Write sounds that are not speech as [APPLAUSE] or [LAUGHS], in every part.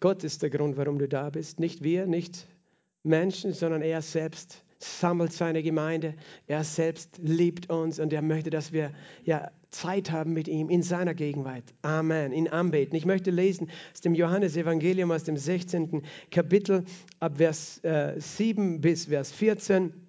Gott ist der Grund, warum du da bist. Nicht wir, nicht Menschen, sondern er selbst sammelt seine Gemeinde. Er selbst liebt uns und er möchte, dass wir ja, Zeit haben mit ihm in seiner Gegenwart. Amen. In Anbeten. Ich möchte lesen aus dem Johannesevangelium aus dem 16. Kapitel ab Vers äh, 7 bis Vers 14.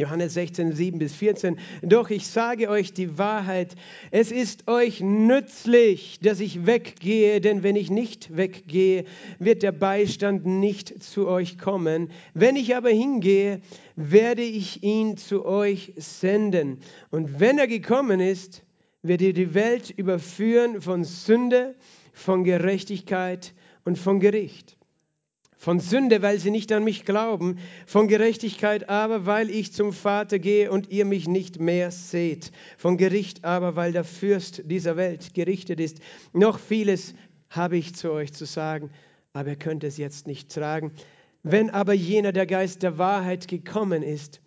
Johannes 16, 7 bis 14. Doch ich sage euch die Wahrheit, es ist euch nützlich, dass ich weggehe, denn wenn ich nicht weggehe, wird der Beistand nicht zu euch kommen. Wenn ich aber hingehe, werde ich ihn zu euch senden. Und wenn er gekommen ist, wird er die Welt überführen von Sünde, von Gerechtigkeit und von Gericht von Sünde, weil sie nicht an mich glauben, von Gerechtigkeit aber, weil ich zum Vater gehe und ihr mich nicht mehr seht, von Gericht aber, weil der Fürst dieser Welt gerichtet ist. Noch vieles habe ich zu euch zu sagen, aber ihr könnt es jetzt nicht tragen. Wenn aber jener der Geist der Wahrheit gekommen ist,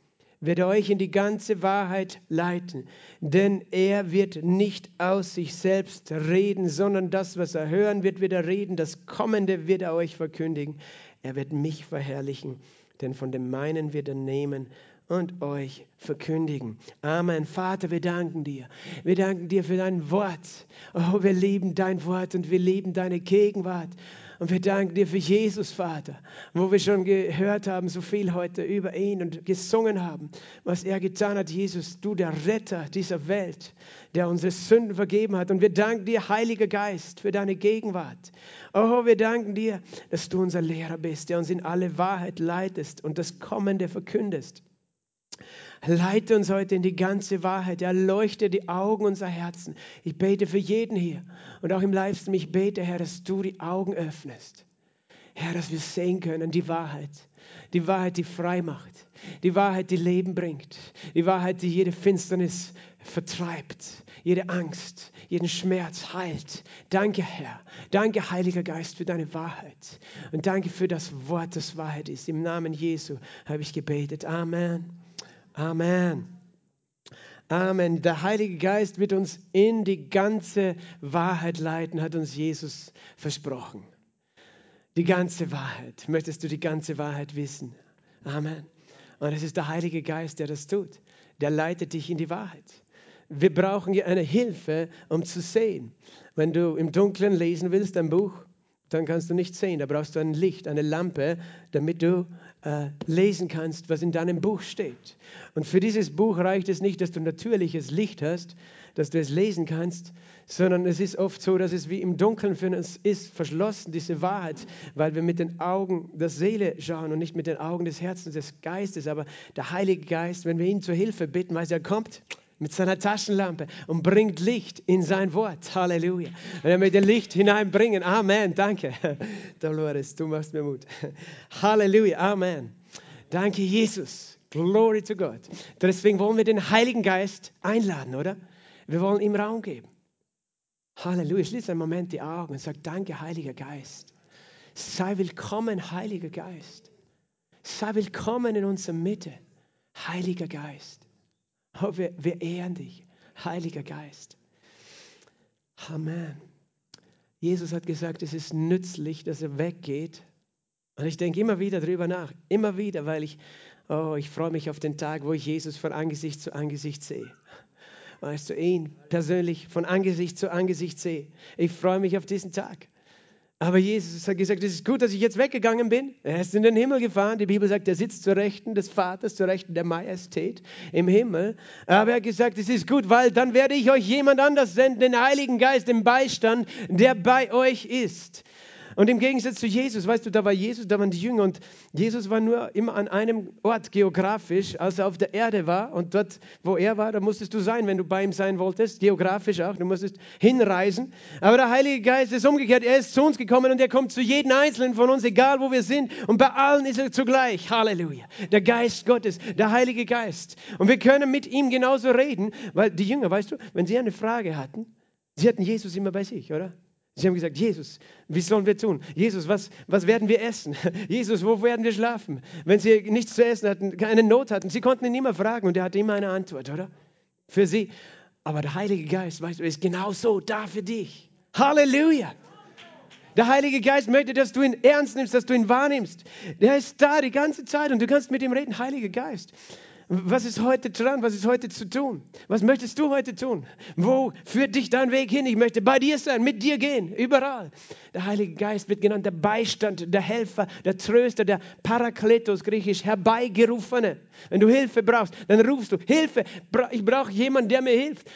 wird euch in die ganze Wahrheit leiten. Denn er wird nicht aus sich selbst reden, sondern das, was er hören wird, wird er reden. Das Kommende wird er euch verkündigen. Er wird mich verherrlichen, denn von dem meinen wird er nehmen und euch verkündigen. Amen. Vater, wir danken dir. Wir danken dir für dein Wort. Oh, wir lieben dein Wort und wir lieben deine Gegenwart. Und wir danken dir für Jesus, Vater, wo wir schon gehört haben, so viel heute über ihn und gesungen haben, was er getan hat. Jesus, du der Retter dieser Welt, der unsere Sünden vergeben hat. Und wir danken dir, Heiliger Geist, für deine Gegenwart. Oh, wir danken dir, dass du unser Lehrer bist, der uns in alle Wahrheit leitest und das Kommende verkündest. Leite uns heute in die ganze Wahrheit. Erleuchte die Augen unserer Herzen. Ich bete für jeden hier und auch im Livestream. Ich bete, Herr, dass du die Augen öffnest. Herr, dass wir sehen können, die Wahrheit. Die Wahrheit, die frei macht. Die Wahrheit, die Leben bringt. Die Wahrheit, die jede Finsternis vertreibt. Jede Angst, jeden Schmerz heilt. Danke, Herr. Danke, Heiliger Geist, für deine Wahrheit. Und danke für das Wort, das Wahrheit ist. Im Namen Jesu habe ich gebetet. Amen. Amen. Amen. Der Heilige Geist wird uns in die ganze Wahrheit leiten, hat uns Jesus versprochen. Die ganze Wahrheit. Möchtest du die ganze Wahrheit wissen? Amen. Und es ist der Heilige Geist, der das tut. Der leitet dich in die Wahrheit. Wir brauchen eine Hilfe, um zu sehen. Wenn du im Dunkeln lesen willst, ein Buch, dann kannst du nicht sehen. Da brauchst du ein Licht, eine Lampe, damit du äh, lesen kannst, was in deinem Buch steht. Und für dieses Buch reicht es nicht, dass du natürliches Licht hast, dass du es lesen kannst, sondern es ist oft so, dass es wie im Dunkeln für uns ist, verschlossen, diese Wahrheit, weil wir mit den Augen der Seele schauen und nicht mit den Augen des Herzens, des Geistes. Aber der Heilige Geist, wenn wir ihn zur Hilfe bitten, weiß er kommt, mit seiner Taschenlampe und bringt Licht in sein Wort. Halleluja. Und er möchte Licht hineinbringen. Amen. Danke. [LAUGHS] Dolores, du machst mir Mut. [LAUGHS] Halleluja. Amen. Danke, Jesus. Glory to God. Deswegen wollen wir den Heiligen Geist einladen, oder? Wir wollen ihm Raum geben. Halleluja. Schließ einen Moment die Augen und sag, danke, Heiliger Geist. Sei willkommen, Heiliger Geist. Sei willkommen in unserer Mitte, Heiliger Geist. Oh, wir, wir ehren dich, Heiliger Geist. Amen. Jesus hat gesagt, es ist nützlich, dass er weggeht. Und ich denke immer wieder darüber nach, immer wieder, weil ich, oh, ich freue mich auf den Tag, wo ich Jesus von Angesicht zu Angesicht sehe. Weißt du, ihn persönlich von Angesicht zu Angesicht sehe. Ich freue mich auf diesen Tag. Aber Jesus hat gesagt, es ist gut, dass ich jetzt weggegangen bin. Er ist in den Himmel gefahren. Die Bibel sagt, er sitzt zur Rechten des Vaters, zur Rechten der Majestät im Himmel. Aber er hat gesagt, es ist gut, weil dann werde ich euch jemand anders senden, den Heiligen Geist, den Beistand, der bei euch ist. Und im Gegensatz zu Jesus, weißt du, da war Jesus, da waren die Jünger und Jesus war nur immer an einem Ort geografisch, als er auf der Erde war. Und dort, wo er war, da musstest du sein, wenn du bei ihm sein wolltest, geografisch auch. Du musstest hinreisen. Aber der Heilige Geist ist umgekehrt. Er ist zu uns gekommen und er kommt zu jedem Einzelnen von uns, egal wo wir sind. Und bei allen ist er zugleich. Halleluja. Der Geist Gottes, der Heilige Geist. Und wir können mit ihm genauso reden, weil die Jünger, weißt du, wenn sie eine Frage hatten, sie hatten Jesus immer bei sich, oder? Sie haben gesagt, Jesus, wie sollen wir tun? Jesus, was, was werden wir essen? [LAUGHS] Jesus, wo werden wir schlafen? Wenn sie nichts zu essen hatten, keine Not hatten, sie konnten ihn immer fragen und er hatte immer eine Antwort, oder? Für sie. Aber der Heilige Geist, weißt du, ist genau so da für dich. Halleluja! Der Heilige Geist möchte, dass du ihn ernst nimmst, dass du ihn wahrnimmst. Der ist da die ganze Zeit und du kannst mit ihm reden. Heiliger Geist, was ist heute dran? Was ist heute zu tun? Was möchtest du heute tun? Wo führt dich dein Weg hin? Ich möchte bei dir sein, mit dir gehen, überall. Der Heilige Geist wird genannt der Beistand, der Helfer, der Tröster, der Parakletos, griechisch, Herbeigerufene. Wenn du Hilfe brauchst, dann rufst du, Hilfe, ich brauche jemanden, der mir hilft.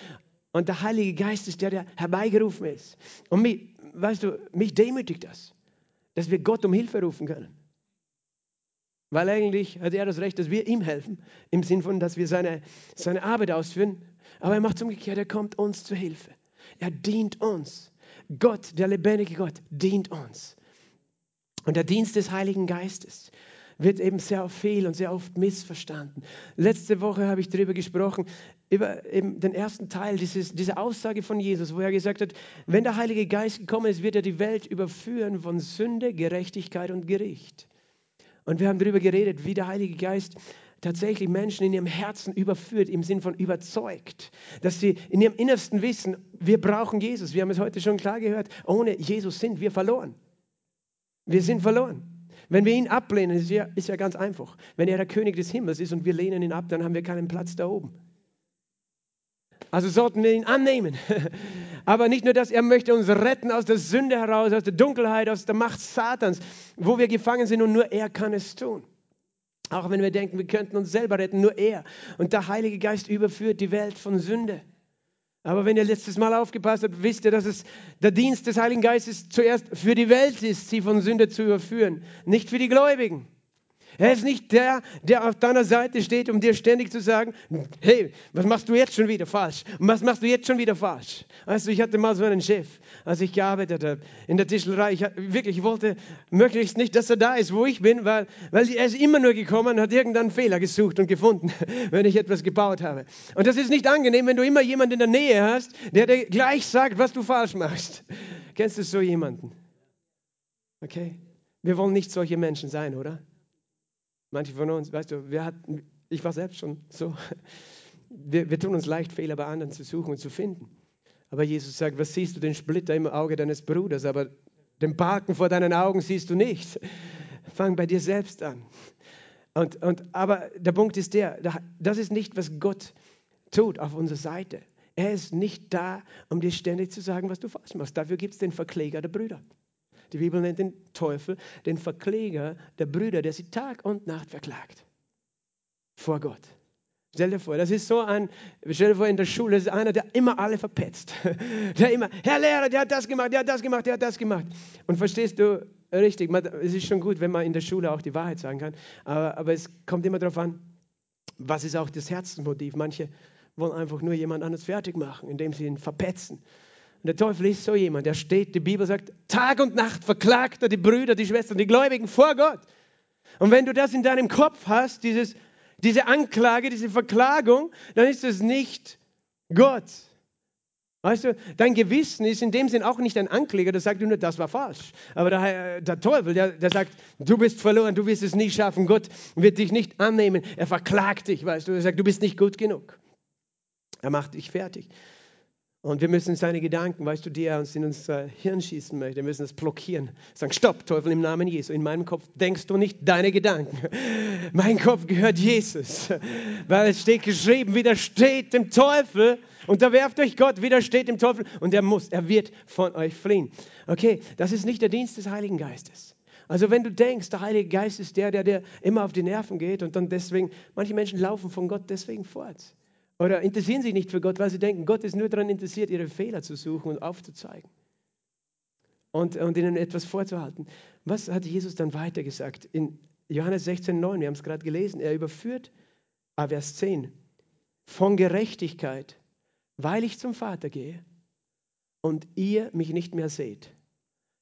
Und der Heilige Geist ist der, der herbeigerufen ist. Und mich, weißt du, mich demütigt das, dass wir Gott um Hilfe rufen können. Weil eigentlich hat er das Recht, dass wir ihm helfen, im Sinn von, dass wir seine, seine Arbeit ausführen. Aber er macht es umgekehrt, er kommt uns zu Hilfe. Er dient uns. Gott, der lebendige Gott, dient uns. Und der Dienst des Heiligen Geistes wird eben sehr viel und sehr oft missverstanden. Letzte Woche habe ich darüber gesprochen, über eben den ersten Teil dieses, dieser Aussage von Jesus, wo er gesagt hat, wenn der Heilige Geist gekommen ist, wird er die Welt überführen von Sünde, Gerechtigkeit und Gericht. Und wir haben darüber geredet, wie der Heilige Geist tatsächlich Menschen in ihrem Herzen überführt, im Sinn von überzeugt, dass sie in ihrem Innersten wissen, wir brauchen Jesus. Wir haben es heute schon klar gehört, ohne Jesus sind wir verloren. Wir sind verloren. Wenn wir ihn ablehnen, ist ja, ist ja ganz einfach. Wenn er der König des Himmels ist und wir lehnen ihn ab, dann haben wir keinen Platz da oben. Also sollten wir ihn annehmen. [LAUGHS] Aber nicht nur das, er möchte uns retten aus der Sünde heraus, aus der Dunkelheit, aus der Macht Satans, wo wir gefangen sind und nur er kann es tun. Auch wenn wir denken, wir könnten uns selber retten, nur er. Und der Heilige Geist überführt die Welt von Sünde. Aber wenn ihr letztes Mal aufgepasst habt, wisst ihr, dass es der Dienst des Heiligen Geistes zuerst für die Welt ist, sie von Sünde zu überführen, nicht für die Gläubigen. Er ist nicht der, der auf deiner Seite steht, um dir ständig zu sagen, hey, was machst du jetzt schon wieder falsch? Was machst du jetzt schon wieder falsch? Weißt du, ich hatte mal so einen Chef, als ich gearbeitet habe in der Tischlerei. Ich wirklich, ich wollte möglichst nicht, dass er da ist, wo ich bin, weil, weil er ist immer nur gekommen und hat irgendeinen Fehler gesucht und gefunden, [LAUGHS] wenn ich etwas gebaut habe. Und das ist nicht angenehm, wenn du immer jemanden in der Nähe hast, der dir gleich sagt, was du falsch machst. Kennst du so jemanden? Okay? Wir wollen nicht solche Menschen sein, oder? Manche von uns, weißt du, wir hatten, ich war selbst schon so. [LAUGHS] Wir, wir tun uns leicht, Fehler bei anderen zu suchen und zu finden. Aber Jesus sagt, was siehst du den Splitter im Auge deines Bruders, aber den Balken vor deinen Augen siehst du nicht. Fang bei dir selbst an. Und, und, aber der Punkt ist der, das ist nicht, was Gott tut auf unserer Seite. Er ist nicht da, um dir ständig zu sagen, was du falsch machst. Dafür gibt es den Verkläger der Brüder. Die Bibel nennt den Teufel den Verkläger der Brüder, der sie Tag und Nacht verklagt. Vor Gott. Stell dir vor, das ist so ein, stell dir vor, in der Schule ist einer, der immer alle verpetzt. [LAUGHS] Der immer, Herr Lehrer, der hat das gemacht, der hat das gemacht, der hat das gemacht. Und verstehst du, richtig, es ist schon gut, wenn man in der Schule auch die Wahrheit sagen kann, aber, aber es kommt immer darauf an, was ist auch das Herzensmotiv. Manche wollen einfach nur jemand anderes fertig machen, indem sie ihn verpetzen. Der Teufel ist so jemand, der steht, die Bibel sagt, Tag und Nacht verklagt er die Brüder, die Schwestern, die Gläubigen vor Gott. Und wenn du das in deinem Kopf hast, dieses, diese Anklage, diese Verklagung, dann ist es nicht Gott. Weißt du, dein Gewissen ist in dem Sinn auch nicht ein Ankläger, der sagt nur, das war falsch. Aber der, der Teufel, der, der sagt, du bist verloren, du wirst es nicht schaffen, Gott wird dich nicht annehmen. Er verklagt dich, weißt du, er sagt, du bist nicht gut genug. Er macht dich fertig. Und wir müssen seine Gedanken, weißt du, die er uns in unser Hirn schießen möchte, wir müssen das blockieren. Sagen, stopp, Teufel, im Namen Jesu. In meinem Kopf denkst du nicht deine Gedanken. [LAUGHS] Mein Kopf gehört Jesus. [LAUGHS] Weil es steht geschrieben, widersteht dem Teufel, unterwerft euch Gott, widersteht dem Teufel und er muss, er wird von euch fliehen. Okay, das ist nicht der Dienst des Heiligen Geistes. Also wenn du denkst, der Heilige Geist ist der, der dir immer auf die Nerven geht und dann deswegen, manche Menschen laufen von Gott deswegen fort. Oder interessieren sich nicht für Gott, weil sie denken, Gott ist nur daran interessiert, ihre Fehler zu suchen und aufzuzeigen. Und, und ihnen etwas vorzuhalten. Was hat Jesus dann weiter gesagt? In Johannes 16, 9, wir haben es gerade gelesen, er überführt, ah, Vers 10, von Gerechtigkeit, weil ich zum Vater gehe und ihr mich nicht mehr seht.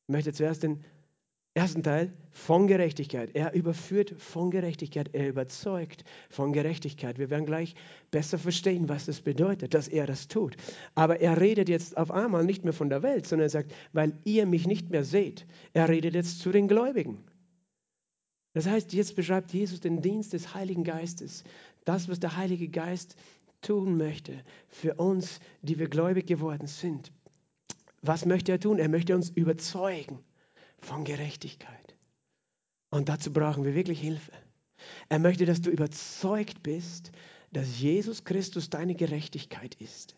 Ich möchte zuerst den ersten Teil von Gerechtigkeit. Er überführt von Gerechtigkeit. Er überzeugt von Gerechtigkeit. Wir werden gleich besser verstehen, was das bedeutet, dass er das tut. Aber er redet jetzt auf einmal nicht mehr von der Welt, sondern er sagt, weil ihr mich nicht mehr seht. Er redet jetzt zu den Gläubigen. Das heißt, jetzt beschreibt Jesus den Dienst des Heiligen Geistes. Das, was der Heilige Geist tun möchte für uns, die wir gläubig geworden sind. Was möchte er tun? Er möchte uns überzeugen von Gerechtigkeit. Und dazu brauchen wir wirklich Hilfe. Er möchte, dass du überzeugt bist, dass Jesus Christus deine Gerechtigkeit ist.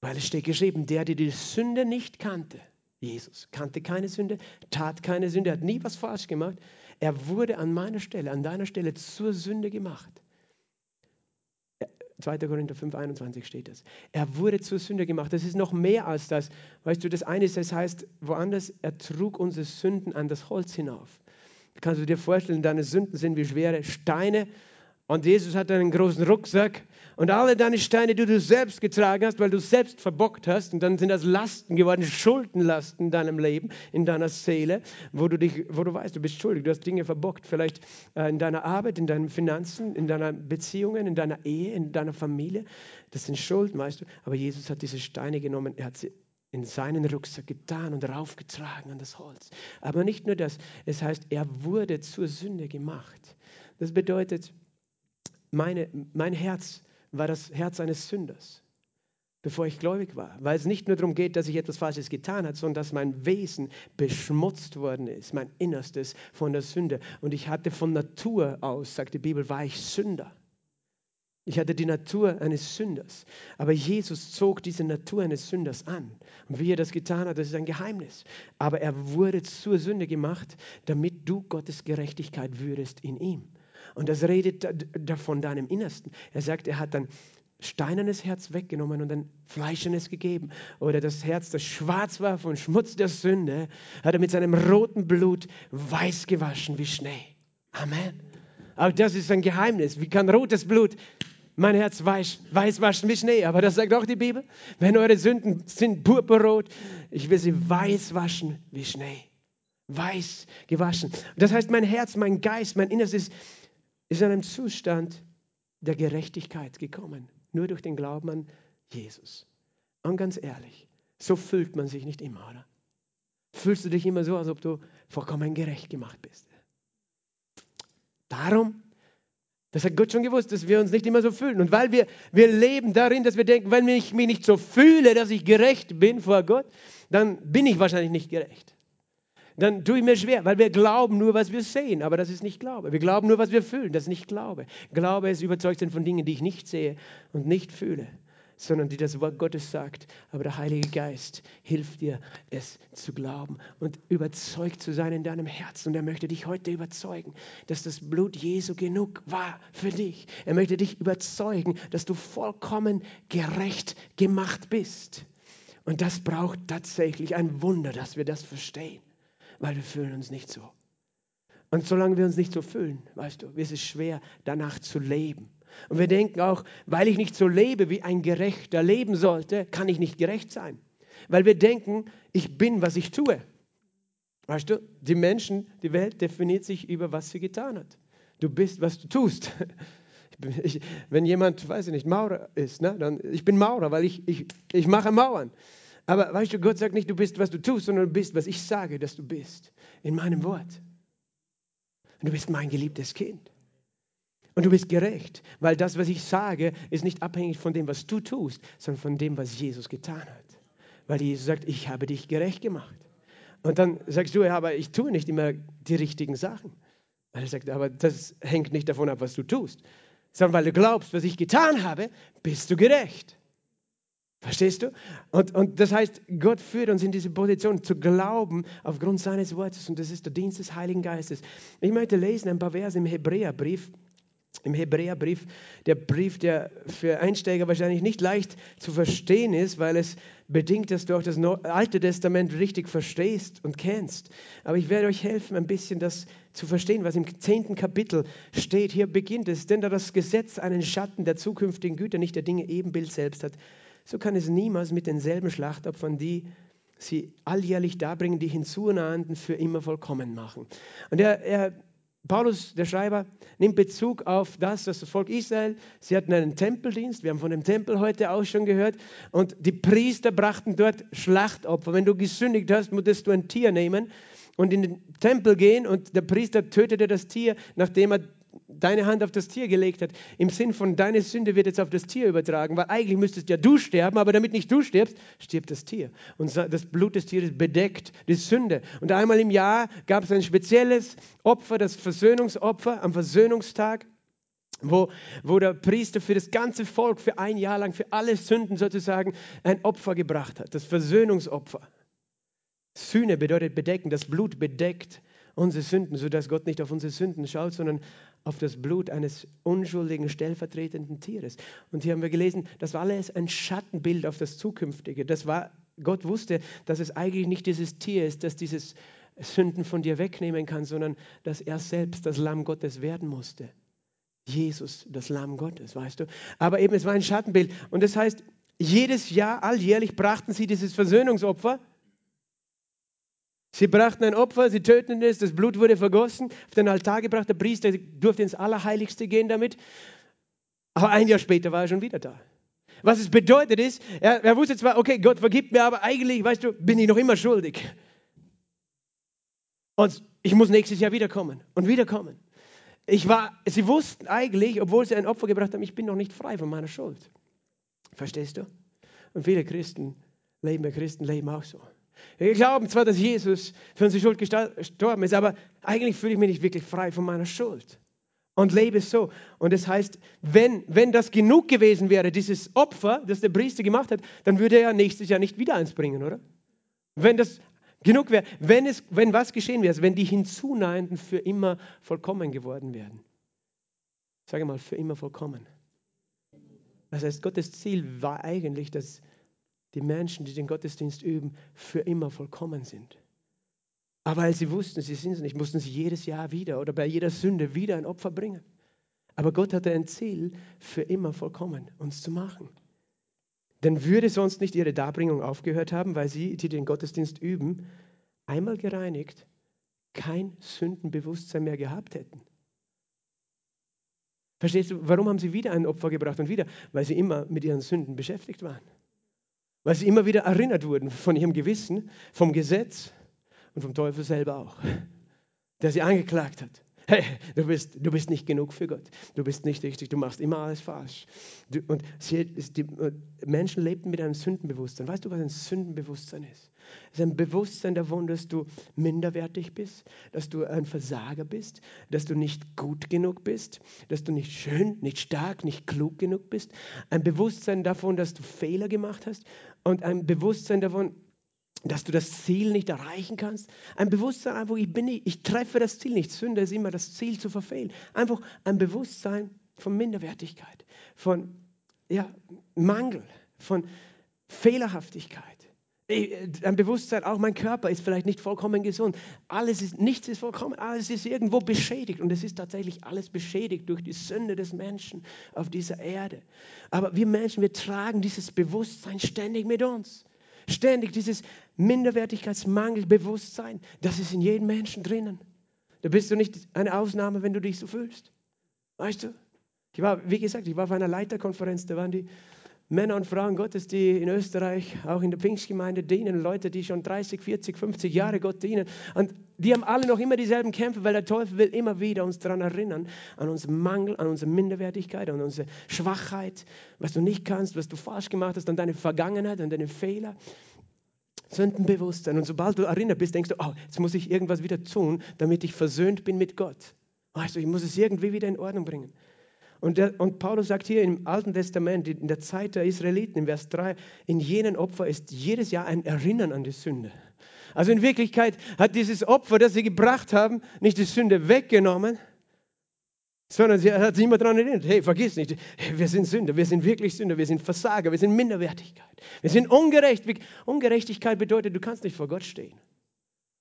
Weil es steht geschrieben, der, der die Sünde nicht kannte, Jesus kannte keine Sünde, tat keine Sünde, hat nie was falsch gemacht. Er wurde an meiner Stelle, an deiner Stelle zur Sünde gemacht. 2. Korinther 5, 21 steht das. Er wurde zur Sünde gemacht. Das ist noch mehr als das. Weißt du, das eine ist, das heißt woanders, er trug unsere Sünden an das Holz hinauf. Kannst du dir vorstellen, deine Sünden sind wie schwere Steine und Jesus hat einen großen Rucksack und alle deine Steine, die du selbst getragen hast, weil du selbst verbockt hast, und dann sind das Lasten geworden, Schuldenlasten in deinem Leben, in deiner Seele, wo du, dich, wo du weißt, du bist schuldig, du hast Dinge verbockt, vielleicht äh, in deiner Arbeit, in deinen Finanzen, in deinen Beziehungen, in deiner Ehe, in deiner Familie. Das sind Schulden, weißt du. Aber Jesus hat diese Steine genommen, er hat sie in seinen Rucksack getan und raufgetragen an das Holz. Aber nicht nur das, es heißt, er wurde zur Sünde gemacht. Das bedeutet, meine, mein Herz war das Herz eines Sünders, bevor ich gläubig war. Weil es nicht nur darum geht, dass ich etwas Falsches getan habe, sondern dass mein Wesen beschmutzt worden ist, mein Innerstes von der Sünde. Und ich hatte von Natur aus, sagt die Bibel, war ich Sünder. Ich hatte die Natur eines Sünders. Aber Jesus zog diese Natur eines Sünders an. Und wie er das getan hat, das ist ein Geheimnis. Aber er wurde zur Sünde gemacht, damit du Gottes Gerechtigkeit würdest in ihm. Und das redet davon deinem Innersten. Er sagt, er hat ein steinernes Herz weggenommen und ein fleischendes gegeben. Oder das Herz, das schwarz war von Schmutz der Sünde, hat er mit seinem roten Blut weiß gewaschen wie Schnee. Amen. Auch das ist ein Geheimnis. Wie kann rotes Blut mein Herz weiß, weiß waschen wie Schnee? Aber das sagt auch die Bibel. Wenn eure Sünden sind purpurrot, ich will sie weiß waschen wie Schnee. Weiß gewaschen. Das heißt, mein Herz, mein Geist, mein Innerstes ist in einem Zustand der Gerechtigkeit gekommen. Nur durch den Glauben an Jesus. Und ganz ehrlich, so fühlt man sich nicht immer, oder? Fühlst du dich immer so, als ob du vollkommen gerecht gemacht bist? Darum, das hat Gott schon gewusst, dass wir uns nicht immer so fühlen. Und weil wir, wir leben darin, dass wir denken, wenn ich mich nicht so fühle, dass ich gerecht bin vor Gott, dann bin ich wahrscheinlich nicht gerecht dann tue ich mir schwer, weil wir glauben nur, was wir sehen, aber das ist nicht Glaube. Wir glauben nur, was wir fühlen, das ist nicht Glaube. Glaube ist überzeugt sein von Dingen, die ich nicht sehe und nicht fühle, sondern die das Wort Gottes sagt. Aber der Heilige Geist hilft dir, es zu glauben und überzeugt zu sein in deinem Herzen. Und er möchte dich heute überzeugen, dass das Blut Jesu genug war für dich. Er möchte dich überzeugen, dass du vollkommen gerecht gemacht bist. Und das braucht tatsächlich ein Wunder, dass wir das verstehen weil wir fühlen uns nicht so. Und solange wir uns nicht so fühlen, weißt du, ist es schwer, danach zu leben. Und wir denken auch, weil ich nicht so lebe, wie ein Gerechter leben sollte, kann ich nicht gerecht sein. Weil wir denken, ich bin, was ich tue. Weißt du, die Menschen, die Welt definiert sich über, was sie getan hat. Du bist, was du tust. [LAUGHS] Ich, wenn jemand, weiß ich nicht, Maurer ist, ne, dann ich bin Maurer, weil ich, ich, ich mache Mauern. Aber weißt du, Gott sagt nicht, du bist, was du tust, sondern du bist, was ich sage, dass du bist. In meinem Wort. Und du bist mein geliebtes Kind. Und du bist gerecht, weil das, was ich sage, ist nicht abhängig von dem, was du tust, sondern von dem, was Jesus getan hat. Weil Jesus sagt, ich habe dich gerecht gemacht. Und dann sagst du, ja, aber ich tue nicht immer die richtigen Sachen. Weil er sagt, aber das hängt nicht davon ab, was du tust, sondern weil du glaubst, was ich getan habe, bist du gerecht. Verstehst du? Und, und das heißt, Gott führt uns in diese Position zu glauben aufgrund seines Wortes und das ist der Dienst des Heiligen Geistes. Ich möchte lesen ein paar Verse im Hebräerbrief. Im Hebräerbrief, der Brief, der für Einsteiger wahrscheinlich nicht leicht zu verstehen ist, weil es bedingt, dass du auch das Alte Testament richtig verstehst und kennst. Aber ich werde euch helfen, ein bisschen das zu verstehen, was im zehnten Kapitel steht. Hier beginnt es, denn da das Gesetz einen Schatten der zukünftigen Güter, nicht der Dinge Ebenbild selbst hat, so kann es niemals mit denselben Schlachtopfern, die sie alljährlich darbringen, die Hinzunahenden für immer vollkommen machen. Und er, er, Paulus, der Schreiber, nimmt Bezug auf das, dass das Volk Israel, sie hatten einen Tempeldienst, wir haben von dem Tempel heute auch schon gehört, und die Priester brachten dort Schlachtopfer. Wenn du gesündigt hast, musstest du ein Tier nehmen und in den Tempel gehen und der Priester tötete das Tier, nachdem er deine Hand auf das Tier gelegt hat, im Sinn von deine Sünde wird jetzt auf das Tier übertragen, weil eigentlich müsstest ja du sterben, aber damit nicht du stirbst, stirbt das Tier. Und das Blut des Tieres bedeckt die Sünde. Und einmal im Jahr gab es ein spezielles Opfer, das Versöhnungsopfer am Versöhnungstag. Wo, wo der Priester für das ganze Volk für ein Jahr lang, für alle Sünden sozusagen ein Opfer gebracht hat, das Versöhnungsopfer. Sühne bedeutet bedecken, das Blut bedeckt unsere Sünden, sodass Gott nicht auf unsere Sünden schaut, sondern auf das Blut eines unschuldigen, stellvertretenden Tieres. Und hier haben wir gelesen, das war alles ein Schattenbild auf das Zukünftige. Das war, Gott wusste, dass es eigentlich nicht dieses Tier ist, das dieses Sünden von dir wegnehmen kann, sondern dass er selbst das Lamm Gottes werden musste. Jesus, das Lamm Gottes, weißt du. Aber eben, es war ein Schattenbild. Und das heißt, jedes Jahr, alljährlich brachten sie dieses Versöhnungsopfer Sie brachten ein Opfer, sie töteten es, das Blut wurde vergossen, auf den Altar gebracht, der Priester durfte ins Allerheiligste gehen damit. Aber ein Jahr später war er schon wieder da. Was es bedeutet ist, er, er wusste zwar, okay, Gott vergibt mir, aber eigentlich, weißt du, bin ich noch immer schuldig. Und ich muss nächstes Jahr wiederkommen und wiederkommen. Ich war, sie wussten eigentlich, obwohl sie ein Opfer gebracht haben, ich bin noch nicht frei von meiner Schuld. Verstehst du? Und viele Christen leben, Christen leben auch so. Wir glauben zwar, dass Jesus für unsere Schuld gestorben ist, aber eigentlich fühle ich mich nicht wirklich frei von meiner Schuld und lebe so. Und das heißt, wenn, wenn das genug gewesen wäre, dieses Opfer, das der Priester gemacht hat, dann würde er nächstes Jahr nicht wieder eins bringen, oder? Wenn das genug wäre, wenn, es, wenn was geschehen wäre, wenn die Hinzunahenden für immer vollkommen geworden wären. Sage mal, für immer vollkommen. Das heißt, Gottes Ziel war eigentlich, dass die Menschen, die den Gottesdienst üben, für immer vollkommen sind. Aber weil sie wussten, sie sind es nicht, mussten sie jedes Jahr wieder oder bei jeder Sünde wieder ein Opfer bringen. Aber Gott hatte ein Ziel, für immer vollkommen uns zu machen. Denn würde sonst nicht ihre Darbringung aufgehört haben, weil sie, die den Gottesdienst üben, einmal gereinigt, kein Sündenbewusstsein mehr gehabt hätten. Verstehst du, warum haben sie wieder ein Opfer gebracht und wieder? Weil sie immer mit ihren Sünden beschäftigt waren weil sie immer wieder erinnert wurden von ihrem Gewissen, vom Gesetz und vom Teufel selber auch, der sie angeklagt hat. Hey, du bist, du bist nicht genug für Gott. Du bist nicht richtig. Du machst immer alles falsch. Du, und sie, die Menschen lebten mit einem Sündenbewusstsein. Weißt du, was ein Sündenbewusstsein ist? Es ist ein Bewusstsein davon, dass du minderwertig bist, dass du ein Versager bist, dass du nicht gut genug bist, dass du nicht schön, nicht stark, nicht klug genug bist. Ein Bewusstsein davon, dass du Fehler gemacht hast und ein Bewusstsein davon, dass du das Ziel nicht erreichen kannst. Ein Bewusstsein einfach, ich, bin nicht, ich treffe das Ziel nicht. Sünde ist immer das Ziel zu verfehlen. Einfach ein Bewusstsein von Minderwertigkeit, von ja, Mangel, von Fehlerhaftigkeit. Ein Bewusstsein, auch mein Körper ist vielleicht nicht vollkommen gesund. Alles ist, nichts ist vollkommen, alles ist irgendwo beschädigt. Und es ist tatsächlich alles beschädigt durch die Sünde des Menschen auf dieser Erde. Aber wir Menschen, wir tragen dieses Bewusstsein ständig mit uns. Ständig dieses Minderwertigkeitsmangelbewusstsein, das ist in jedem Menschen drinnen. Da bist du nicht eine Ausnahme, wenn du dich so fühlst. Weißt du? Ich war, wie gesagt, ich war auf einer Leiterkonferenz, da waren die Männer und Frauen Gottes, die in Österreich, auch in der Pfingstgemeinde dienen, Leute, die schon 30, 40, 50 Jahre Gott dienen. Und die haben alle noch immer dieselben Kämpfe, weil der Teufel will immer wieder uns daran erinnern, an unseren Mangel, an unsere Minderwertigkeit, an unsere Schwachheit, was du nicht kannst, was du falsch gemacht hast, an deine Vergangenheit, an deine Fehler. Sündenbewusstsein. Und sobald du erinnert bist, denkst du, oh, jetzt muss ich irgendwas wieder tun, damit ich versöhnt bin mit Gott. Weißt du, ich muss es irgendwie wieder in Ordnung bringen. Und, der, und, Paulus sagt hier im Alten Testament, in der Zeit der Israeliten, in Vers 3, in jenen Opfer ist jedes Jahr ein Erinnern an die Sünde. Also in Wirklichkeit hat dieses Opfer, das sie gebracht haben, nicht die Sünde weggenommen, sondern sie hat sich immer daran erinnert, hey, vergiss nicht, wir sind Sünder, wir sind wirklich Sünder, wir sind Versager, wir sind Minderwertigkeit, wir sind ungerecht. Ungerechtigkeit bedeutet, du kannst nicht vor Gott stehen.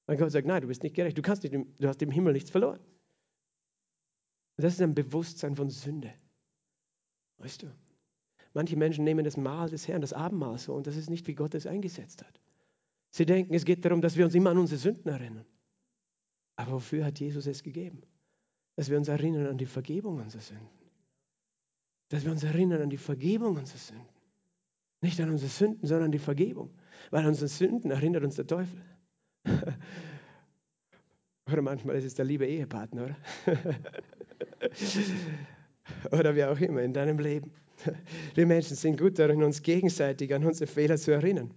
Weil Gott sagt, nein, du bist nicht gerecht, du, kannst nicht, du hast im Himmel nichts verloren. Das ist ein Bewusstsein von Sünde. Weißt du? Manche Menschen nehmen das Mahl des Herrn, das Abendmahl so, und das ist nicht, wie Gott es eingesetzt hat. Sie denken, es geht darum, dass wir uns immer an unsere Sünden erinnern. Aber wofür hat Jesus es gegeben? Dass wir uns erinnern an die Vergebung unserer Sünden. Dass wir uns erinnern an die Vergebung unserer Sünden. Nicht an unsere Sünden, sondern an die Vergebung. Weil an unsere Sünden erinnert uns der Teufel. [LAUGHS] Oder manchmal ist es der liebe Ehepartner, oder? [LAUGHS] oder wie auch immer in deinem Leben. Wir Menschen sind gut darin, uns gegenseitig an unsere Fehler zu erinnern.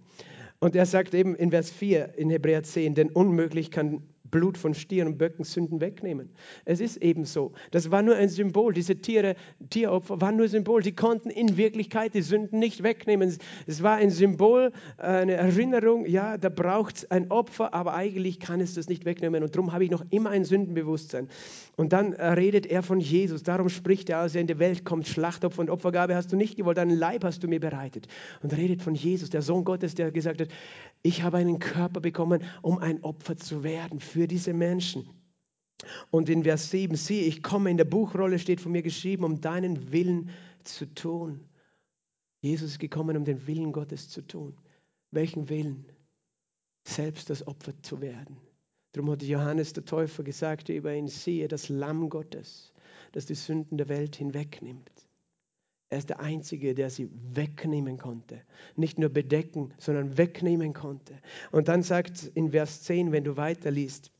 Und er sagt eben in Vers 4 in Hebräer 10, denn unmöglich kann Blut von Stieren und Böcken Sünden wegnehmen. Es ist eben so. Das war nur ein Symbol. Diese Tiere, Tieropfer waren nur Symbol. Sie konnten in Wirklichkeit die Sünden nicht wegnehmen. Es war ein Symbol, eine Erinnerung. Ja, da braucht es ein Opfer, aber eigentlich kann es das nicht wegnehmen. Und darum habe ich noch immer ein Sündenbewusstsein. Und dann redet er von Jesus. Darum spricht er, als er in die Welt kommt, Schlachtopfer und Opfergabe hast du nicht gewollt, deinen Leib hast du mir bereitet. Und redet von Jesus, der Sohn Gottes, der gesagt hat, ich habe einen Körper bekommen, um ein Opfer zu werden für diese Menschen. Und in Vers 7, siehe, ich komme, in der Buchrolle steht von mir geschrieben, um deinen Willen zu tun. Jesus ist gekommen, um den Willen Gottes zu tun. Welchen Willen? Selbst das Opfer zu werden. Darum hat Johannes der Täufer gesagt über ihn, siehe, das Lamm Gottes, das die Sünden der Welt hinwegnimmt. Er ist der Einzige, der sie wegnehmen konnte. Nicht nur bedecken, sondern wegnehmen konnte. Und dann sagt in Vers 10, wenn du weiterliest,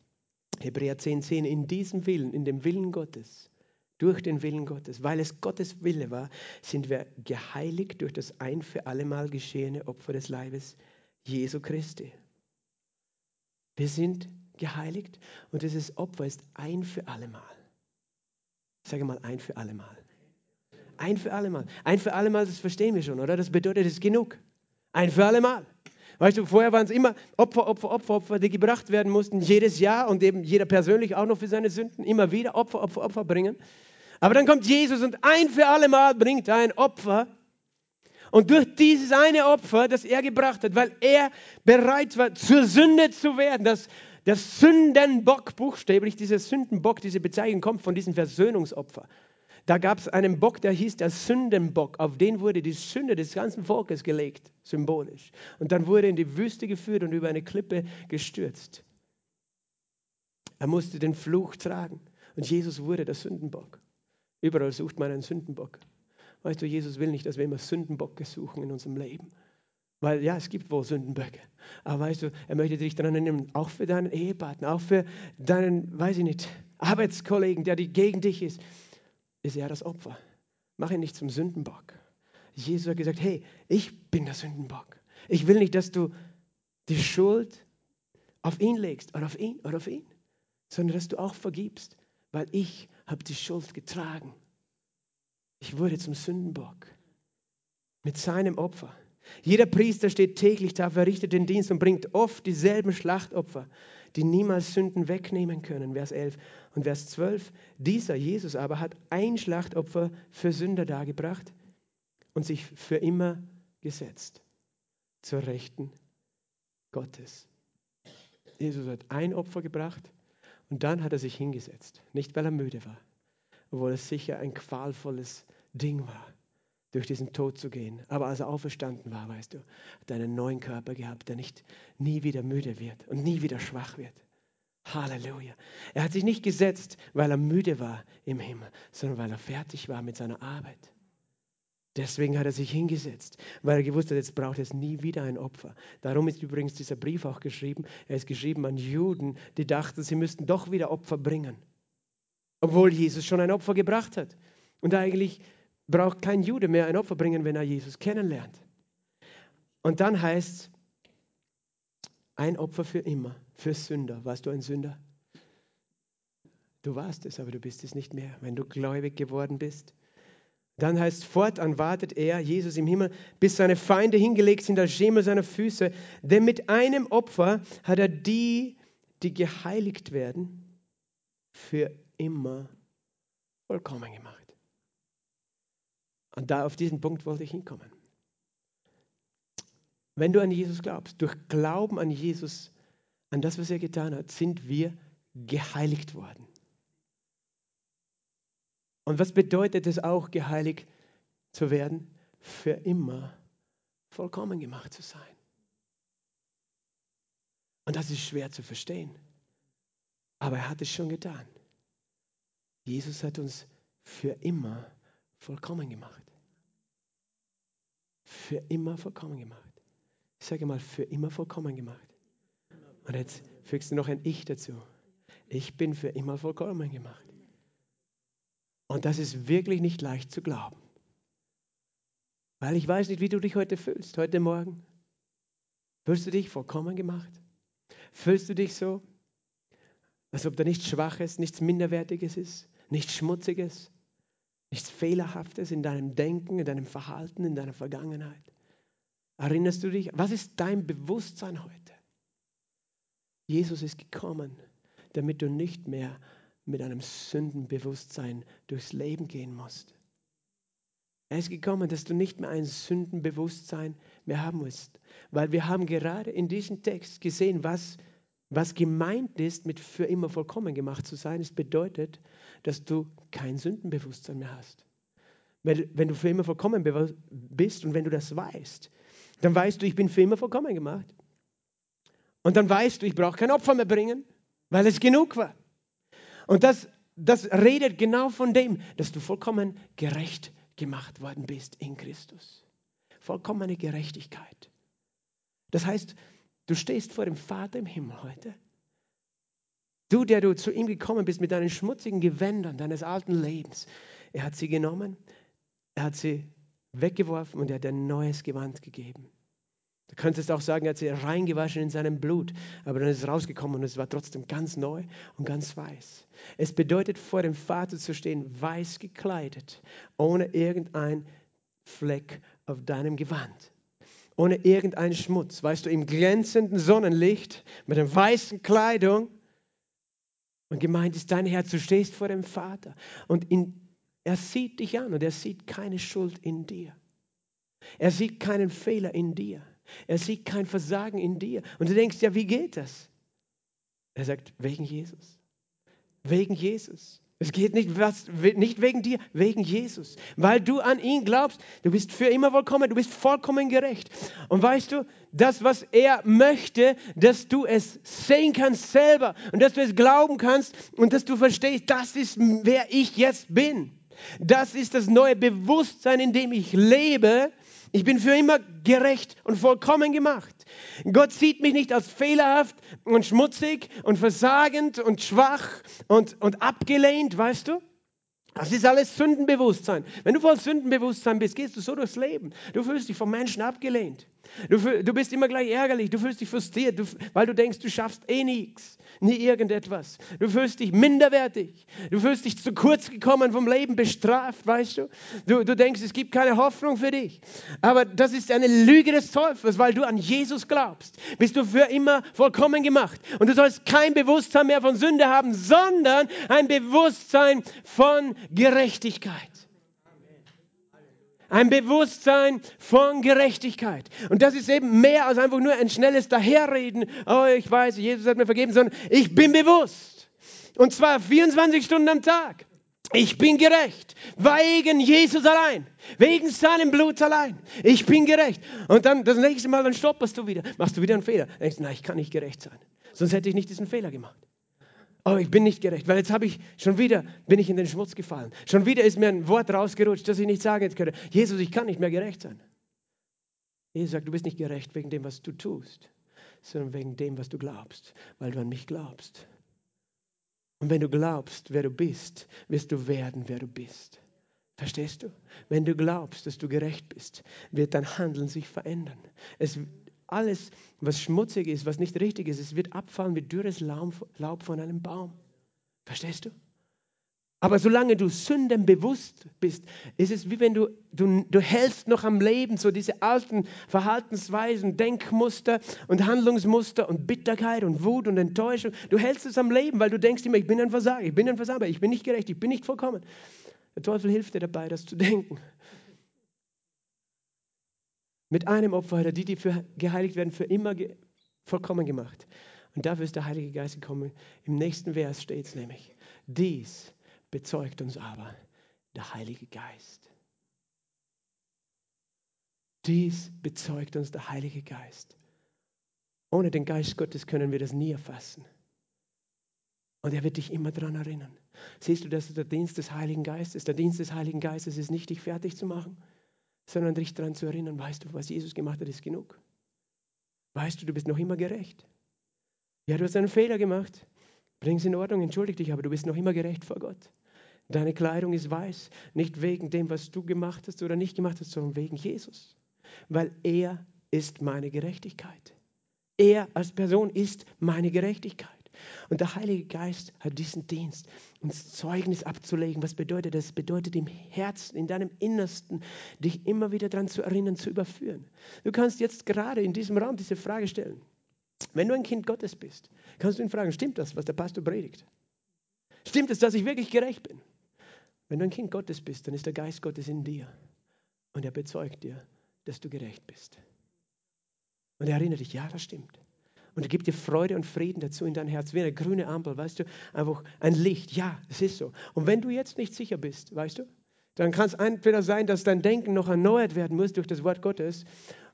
Hebräer 10, 10, in diesem Willen, in dem Willen Gottes, durch den Willen Gottes, weil es Gottes Wille war, sind wir geheiligt durch das ein für allemal geschehene Opfer des Leibes Jesu Christi. Wir sind geheiligt und dieses Opfer ist ein für allemal. Ich sage mal ein für allemal. Ein für alle Mal. Ein für alle Mal, das verstehen wir schon, oder? Das bedeutet, es ist genug. Ein für alle Mal. Weißt du, vorher waren es immer Opfer, Opfer, Opfer, Opfer, die gebracht werden mussten, jedes Jahr und eben jeder persönlich auch noch für seine Sünden, immer wieder Opfer, Opfer, Opfer bringen. Aber dann kommt Jesus und ein für alle Mal bringt ein Opfer. Und durch dieses eine Opfer, das er gebracht hat, weil er bereit war, zur Sünde zu werden, das, der Sündenbock, buchstäblich dieser Sündenbock, diese Bezeichnung kommt von diesem Versöhnungsopfer. Da gab es einen Bock, der hieß der Sündenbock. Auf den wurde die Sünde des ganzen Volkes gelegt, symbolisch. Und dann wurde er in die Wüste geführt und über eine Klippe gestürzt. Er musste den Fluch tragen. Und Jesus wurde der Sündenbock. Überall sucht man einen Sündenbock. Weißt du, Jesus will nicht, dass wir immer Sündenbocke suchen in unserem Leben. Weil ja, es gibt wohl Sündenböcke. Aber weißt du, er möchte dich daran erinnern, auch für deinen Ehepartner, auch für deinen, weiß ich nicht, Arbeitskollegen, der gegen dich ist ist er das Opfer. Mach ihn nicht zum Sündenbock. Jesus hat gesagt, hey, ich bin der Sündenbock. Ich will nicht, dass du die Schuld auf ihn legst oder auf ihn oder auf ihn, sondern dass du auch vergibst, weil ich habe die Schuld getragen. Ich wurde zum Sündenbock mit seinem Opfer. Jeder Priester steht täglich da, verrichtet den Dienst und bringt oft dieselben Schlachtopfer die niemals Sünden wegnehmen können. Vers 11 und Vers 12. Dieser Jesus aber hat ein Schlachtopfer für Sünder dargebracht und sich für immer gesetzt zur Rechten Gottes. Jesus hat ein Opfer gebracht und dann hat er sich hingesetzt. Nicht, weil er müde war, obwohl es sicher ein qualvolles Ding war durch diesen Tod zu gehen. Aber als er auferstanden war, weißt du, hat er einen neuen Körper gehabt, der nicht nie wieder müde wird und nie wieder schwach wird. Halleluja. Er hat sich nicht gesetzt, weil er müde war im Himmel, sondern weil er fertig war mit seiner Arbeit. Deswegen hat er sich hingesetzt, weil er gewusst hat, jetzt braucht es nie wieder ein Opfer. Darum ist übrigens dieser Brief auch geschrieben. Er ist geschrieben an Juden, die dachten, sie müssten doch wieder Opfer bringen, obwohl Jesus schon ein Opfer gebracht hat. Und eigentlich braucht kein Jude mehr ein Opfer bringen, wenn er Jesus kennenlernt. Und dann heißt es, ein Opfer für immer, für Sünder. Warst du ein Sünder? Du warst es, aber du bist es nicht mehr, wenn du gläubig geworden bist. Dann heißt fortan wartet er, Jesus im Himmel, bis seine Feinde hingelegt sind als Schemel seiner Füße. Denn mit einem Opfer hat er die, die geheiligt werden, für immer vollkommen gemacht. Und da auf diesen Punkt wollte ich hinkommen. Wenn du an Jesus glaubst, durch Glauben an Jesus, an das, was er getan hat, sind wir geheiligt worden. Und was bedeutet es auch, geheiligt zu werden? Für immer vollkommen gemacht zu sein. Und das ist schwer zu verstehen. Aber er hat es schon getan. Jesus hat uns für immer vollkommen gemacht für immer vollkommen gemacht. Ich sage mal, für immer vollkommen gemacht. Und jetzt fügst du noch ein Ich dazu. Ich bin für immer vollkommen gemacht. Und das ist wirklich nicht leicht zu glauben. Weil ich weiß nicht, wie du dich heute fühlst, heute Morgen. Fühlst du dich vollkommen gemacht? Fühlst du dich so, als ob da nichts Schwaches, nichts Minderwertiges ist, nichts Schmutziges, nichts Fehlerhaftes in deinem Denken, in deinem Verhalten, in deiner Vergangenheit? Erinnerst du dich? Was ist dein Bewusstsein heute? Jesus ist gekommen, damit du nicht mehr mit einem Sündenbewusstsein durchs Leben gehen musst. Er ist gekommen, dass du nicht mehr ein Sündenbewusstsein mehr haben musst. Weil wir haben gerade in diesem Text gesehen, was, was gemeint ist, mit für immer vollkommen gemacht zu sein. Es bedeutet, dass du kein Sündenbewusstsein mehr hast. Wenn, du für immer vollkommen bist und wenn du das weißt, dann weißt du, ich bin für immer vollkommen gemacht. Und dann weißt du, ich brauche kein Opfer mehr bringen, weil es genug war. Und das, das redet genau von dem, dass du vollkommen gerecht gemacht worden bist in Christus. Vollkommene Gerechtigkeit. Das heißt, du stehst vor dem Vater im Himmel heute. Du, der du zu ihm gekommen bist mit deinen schmutzigen Gewändern deines alten Lebens. Er hat sie genommen, er hat sie weggeworfen und er hat ein neues Gewand gegeben. Du könntest auch sagen, er hat sie reingewaschen in seinem Blut, aber dann ist es rausgekommen und es war trotzdem ganz neu und ganz weiß. Es bedeutet, vor dem Vater zu stehen, weiß gekleidet, ohne irgendein Fleck auf deinem Gewand, ohne irgendeinen Schmutz, weißt du, im glänzenden Sonnenlicht, mit der weißen Kleidung. Und gemeint ist dein Herz, du stehst vor dem Vater und in, er sieht dich an und er sieht keine Schuld in dir. Er sieht keinen Fehler in dir. Er sieht kein Versagen in dir. Und du denkst, ja, wie geht das? Er sagt, wegen Jesus. Wegen Jesus. Es geht nicht, was, nicht wegen dir, wegen Jesus. Weil du an ihn glaubst, du bist für immer vollkommen, du bist vollkommen gerecht. Und weißt du, das, was er möchte, dass du es sehen kannst selber und dass du es glauben kannst und dass du verstehst, das ist, wer ich jetzt bin. Das ist das neue Bewusstsein, in dem ich lebe ich bin für immer gerecht und vollkommen gemacht. Gott sieht mich nicht als fehlerhaft und schmutzig und versagend und schwach und, und abgelehnt, weißt du? Das ist alles Sündenbewusstsein. Wenn du voll Sündenbewusstsein bist, gehst du so durchs Leben. Du fühlst dich vom Menschen abgelehnt. Du, du bist immer gleich ärgerlich. Du fühlst dich frustriert, du, weil du denkst, du schaffst eh nichts, nie irgendetwas. Du fühlst dich minderwertig. Du fühlst dich zu kurz gekommen vom Leben, bestraft, weißt du? Du, du denkst, es gibt keine Hoffnung für dich. Aber das ist eine Lüge des Teufels, weil du an Jesus glaubst. Bist du für immer vollkommen gemacht. Und du sollst kein Bewusstsein mehr von Sünde haben, sondern ein Bewusstsein von Gerechtigkeit. Ein Bewusstsein von Gerechtigkeit. Und das ist eben mehr als einfach nur ein schnelles Daherreden. Oh, ich weiß, Jesus hat mir vergeben, sondern ich bin bewusst. Und zwar 24 Stunden am Tag. Ich bin gerecht, wegen Jesus allein, wegen seinem Blut allein. Ich bin gerecht. Und dann das nächste Mal, dann stopperst du wieder, machst du wieder einen Fehler. Denkst, nein, ich kann nicht gerecht sein. Sonst hätte ich nicht diesen Fehler gemacht. Oh, ich bin nicht gerecht, weil jetzt habe ich schon wieder, bin ich in den Schmutz gefallen. Schon wieder ist mir ein Wort rausgerutscht, das ich nicht sagen könnte. Jesus, ich kann nicht mehr gerecht sein. Jesus sagt, du bist nicht gerecht wegen dem, was du tust, sondern wegen dem, was du glaubst, weil du an mich glaubst. Und wenn du glaubst, wer du bist, wirst du werden, wer du bist. Verstehst du? Wenn du glaubst, dass du gerecht bist, wird dein Handeln sich verändern. Es, alles, was schmutzig ist, was nicht richtig ist, es wird abfallen wie dürres Laub von einem Baum. Verstehst du? Aber solange du Sünden bewusst bist, ist es wie wenn du, du, du hältst noch am Leben so diese alten Verhaltensweisen, Denkmuster und Handlungsmuster und Bitterkeit und Wut und Enttäuschung. Du hältst es am Leben, weil du denkst immer, ich bin ein Versager, ich bin ein Versager, ich bin nicht gerecht, ich bin nicht vollkommen. Der Teufel hilft dir dabei, das zu denken. Mit einem Opfer hat er die, die für geheiligt werden, für immer ge vollkommen gemacht. Und dafür ist der Heilige Geist gekommen. Im nächsten Vers steht es nämlich, dies bezeugt uns aber der Heilige Geist. Dies bezeugt uns der Heilige Geist. Ohne den Geist Gottes können wir das nie erfassen. Und er wird dich immer daran erinnern. Siehst du, das ist der Dienst des Heiligen Geistes. Der Dienst des Heiligen Geistes ist nicht, dich fertig zu machen, sondern dich daran zu erinnern, weißt du, was Jesus gemacht hat, ist genug. Weißt du, du bist noch immer gerecht. Ja, du hast einen Fehler gemacht. Bring es in Ordnung, entschuldige dich, aber du bist noch immer gerecht vor Gott. Deine Kleidung ist weiß, nicht wegen dem, was du gemacht hast oder nicht gemacht hast, sondern wegen Jesus. Weil er ist meine Gerechtigkeit. Er als Person ist meine Gerechtigkeit. Und der Heilige Geist hat diesen Dienst, uns Zeugnis abzulegen. Was bedeutet das? Bedeutet im Herzen, in deinem Innersten, dich immer wieder daran zu erinnern, zu überführen. Du kannst jetzt gerade in diesem Raum diese Frage stellen. Wenn du ein Kind Gottes bist, kannst du ihn fragen, stimmt das, was der Pastor predigt? Stimmt es, dass ich wirklich gerecht bin? Wenn du ein Kind Gottes bist, dann ist der Geist Gottes in dir und er bezeugt dir, dass du gerecht bist. Und er erinnert dich, ja, das stimmt. Und er gibt dir Freude und Frieden dazu in dein Herz, wie eine grüne Ampel, weißt du, einfach ein Licht. Ja, es ist so. Und wenn du jetzt nicht sicher bist, weißt du, dann kann es entweder sein, dass dein Denken noch erneuert werden muss durch das Wort Gottes.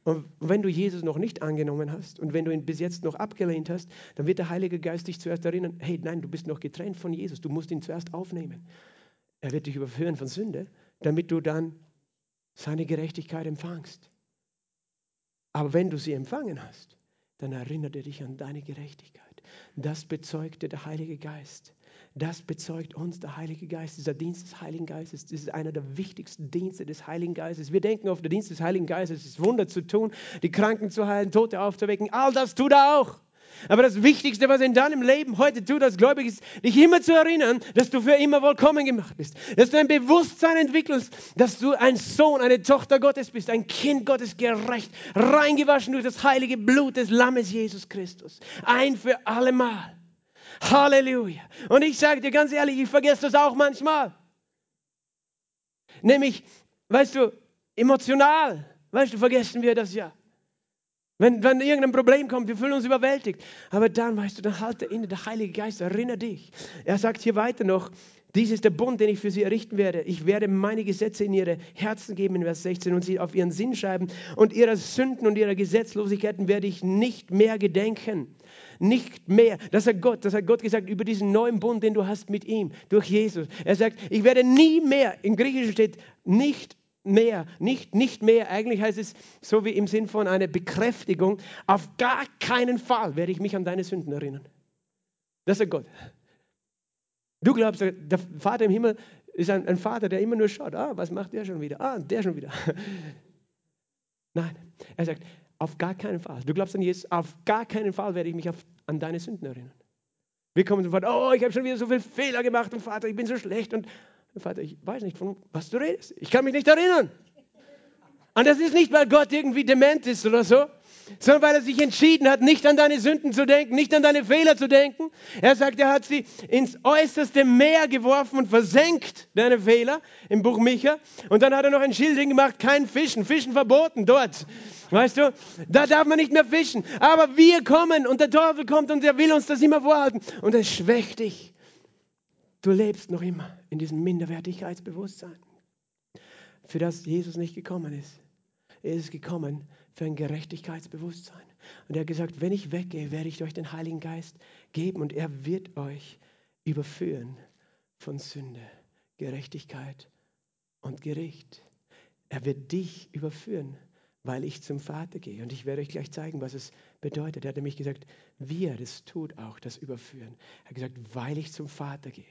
Und wenn du Jesus noch nicht angenommen hast und wenn du ihn bis jetzt noch abgelehnt hast, dann wird der Heilige Geist dich zuerst erinnern, hey, nein, du bist noch getrennt von Jesus, du musst ihn zuerst aufnehmen. Er wird dich überführen von Sünde, damit du dann seine Gerechtigkeit empfangst. Aber wenn du sie empfangen hast, dann erinnert er dich an deine Gerechtigkeit. Das bezeugte der Heilige Geist. Das bezeugt uns der Heilige Geist. Dieser Dienst des Heiligen Geistes ist einer der wichtigsten Dienste des Heiligen Geistes. Wir denken auf den Dienst des Heiligen Geistes, es ist Wunder zu tun, die Kranken zu heilen, Tote aufzuwecken. All das tut er auch. Aber das Wichtigste, was in deinem Leben heute tut als Gläubig, ist, dich immer zu erinnern, dass du für immer vollkommen gemacht bist. Dass du ein Bewusstsein entwickelst, dass du ein Sohn, eine Tochter Gottes bist, ein Kind Gottes gerecht, reingewaschen durch das heilige Blut des Lammes Jesus Christus. Ein für allemal. Halleluja. Und ich sage dir ganz ehrlich, ich vergesse das auch manchmal. Nämlich, weißt du, emotional, weißt du, vergessen wir das ja. Wenn, wenn irgendein Problem kommt, wir fühlen uns überwältigt. Aber dann, weißt du, dann halte inne, der Heilige Geist, erinnere dich. Er sagt hier weiter noch, dies ist der Bund, den ich für sie errichten werde. Ich werde meine Gesetze in ihre Herzen geben, in Vers 16, und sie auf ihren Sinn schreiben. Und ihrer Sünden und ihrer Gesetzlosigkeiten werde ich nicht mehr gedenken. Nicht mehr. Das hat Gott, das hat Gott gesagt über diesen neuen Bund, den du hast mit ihm, durch Jesus. Er sagt, ich werde nie mehr, im Griechischen steht, nicht mehr, nicht, nicht mehr. Eigentlich heißt es so wie im Sinn von einer Bekräftigung. Auf gar keinen Fall werde ich mich an deine Sünden erinnern. Das ist Gott. Du glaubst, der Vater im Himmel ist ein, ein, Vater, der immer nur schaut. Ah, was macht der schon wieder? Ah, der schon wieder. [LAUGHS] Nein, er sagt, auf gar keinen Fall. Du glaubst an Jesus, auf gar keinen Fall werde ich mich auf, an deine Sünden erinnern. Wir kommen Vater, oh, ich habe schon wieder so viele Fehler gemacht und Vater, ich bin so schlecht und Vater, ich weiß nicht, von was du redest. Ich kann mich nicht erinnern. Und das ist nicht, weil Gott irgendwie dement ist oder so, sondern weil er sich entschieden hat, nicht an deine Sünden zu denken, nicht an deine Fehler zu denken. Er sagt, er hat sie ins äußerste Meer geworfen und versenkt, deine Fehler, im Buch Micha. Und dann hat er noch ein Schild hingemacht, kein Fischen, Fischen verboten dort. Weißt du, da darf man nicht mehr fischen. Aber wir kommen und der Teufel kommt und er will uns das immer vorhalten. Und es schwächt dich. Du lebst noch immer in diesem Minderwertigkeitsbewusstsein, für das Jesus nicht gekommen ist. Er ist gekommen für ein Gerechtigkeitsbewusstsein. Und er hat gesagt, wenn ich weggehe, werde ich euch den Heiligen Geist geben und er wird euch überführen von Sünde, Gerechtigkeit und Gericht. Er wird dich überführen, weil ich zum Vater gehe. Und ich werde euch gleich zeigen, was es bedeutet. Er hat nämlich gesagt, wie er das tut auch, das Überführen. Er hat gesagt, weil ich zum Vater gehe.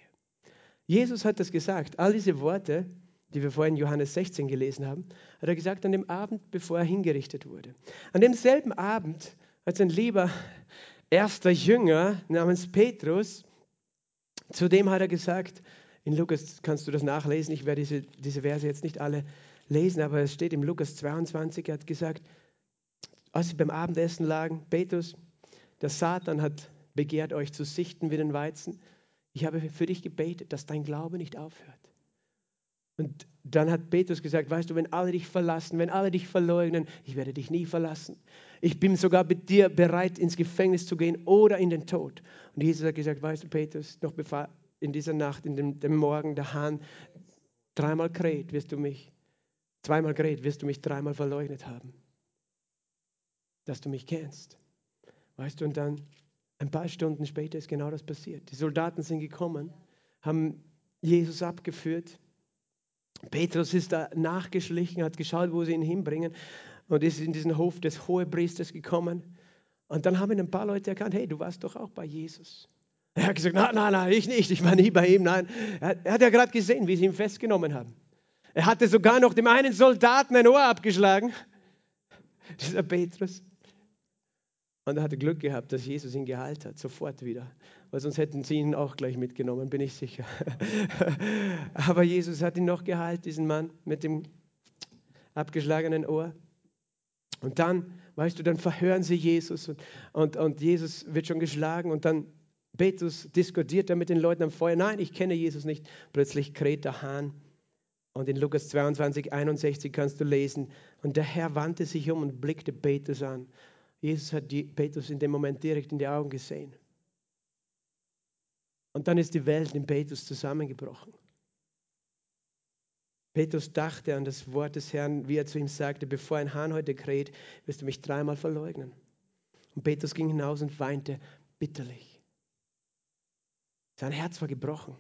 Jesus hat das gesagt. All diese Worte, die wir vorhin in Johannes 16 gelesen haben, hat er gesagt an dem Abend, bevor er hingerichtet wurde. An demselben Abend, als ein lieber erster Jünger namens Petrus, zu dem hat er gesagt, in Lukas kannst du das nachlesen, ich werde diese, diese Verse jetzt nicht alle lesen, aber es steht im Lukas 22, er hat gesagt, als sie beim Abendessen lagen, Petrus, der Satan hat begehrt, euch zu sichten wie den Weizen ich habe für dich gebetet, dass dein Glaube nicht aufhört. Und dann hat Petrus gesagt, weißt du, wenn alle dich verlassen, wenn alle dich verleugnen, ich werde dich nie verlassen. Ich bin sogar mit dir bereit, ins Gefängnis zu gehen oder in den Tod. Und Jesus hat gesagt, weißt du, Petrus, noch bevor in dieser Nacht, in dem, dem Morgen der Hahn dreimal kräht, wirst du mich, zweimal kräht, wirst du mich dreimal verleugnet haben. Dass du mich kennst. Weißt du, und dann ein paar Stunden später ist genau das passiert. Die Soldaten sind gekommen, haben Jesus abgeführt. Petrus ist da nachgeschlichen, hat geschaut, wo sie ihn hinbringen und ist in diesen Hof des Hohepriesters gekommen. Und dann haben ein paar Leute erkannt, hey, du warst doch auch bei Jesus. Er hat gesagt, nein, nein, nein, ich nicht, ich war nie bei ihm, nein. Er, er hat ja gerade gesehen, wie sie ihn festgenommen haben. Er hatte sogar noch dem einen Soldaten ein Ohr abgeschlagen, dieser Petrus. Und er hatte Glück gehabt, dass Jesus ihn geheilt hat, sofort wieder. Weil sonst hätten sie ihn auch gleich mitgenommen, bin ich sicher. [LAUGHS] Aber Jesus hat ihn noch geheilt, diesen Mann mit dem abgeschlagenen Ohr. Und dann, weißt du, dann verhören sie Jesus und, und, und Jesus wird schon geschlagen und dann Petrus diskutiert er mit den Leuten am Feuer. Nein, ich kenne Jesus nicht. Plötzlich kräht der Hahn. Und in Lukas 22, 61 kannst du lesen. Und der Herr wandte sich um und blickte Petrus an. Jesus hat Petrus in dem Moment direkt in die Augen gesehen. Und dann ist die Welt in Petrus zusammengebrochen. Petrus dachte an das Wort des Herrn, wie er zu ihm sagte, bevor ein Hahn heute kräht, wirst du mich dreimal verleugnen. Und Petrus ging hinaus und weinte bitterlich. Sein Herz war gebrochen.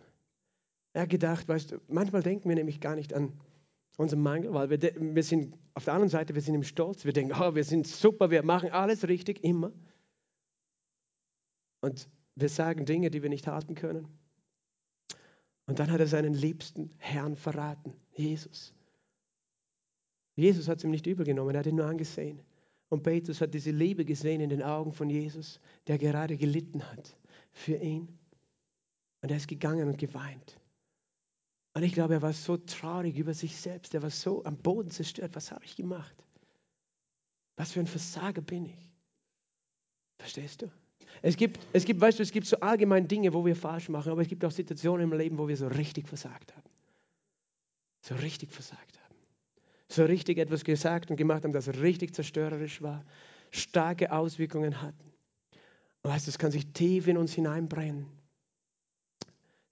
Er hat gedacht, weißt du, manchmal denken wir nämlich gar nicht an unseren Mangel, weil wir, wir sind auf der anderen Seite, wir sind im Stolz. Wir denken, oh, wir sind super, wir machen alles richtig, immer. Und wir sagen Dinge, die wir nicht halten können. Und dann hat er seinen liebsten Herrn verraten, Jesus. Jesus hat es ihm nicht übergenommen, er hat ihn nur angesehen. Und Petrus hat diese Liebe gesehen in den Augen von Jesus, der gerade gelitten hat für ihn. Und er ist gegangen und geweint. Und ich glaube, er war so traurig über sich selbst. Er war so am Boden zerstört. Was habe ich gemacht? Was für ein Versager bin ich? Verstehst du? Es gibt, es gibt, weißt du, es gibt so allgemein Dinge, wo wir falsch machen, aber es gibt auch Situationen im Leben, wo wir so richtig versagt haben. So richtig versagt haben. So richtig etwas gesagt und gemacht haben, das richtig zerstörerisch war, starke Auswirkungen hatten. Und weißt du, es kann sich tief in uns hineinbrennen.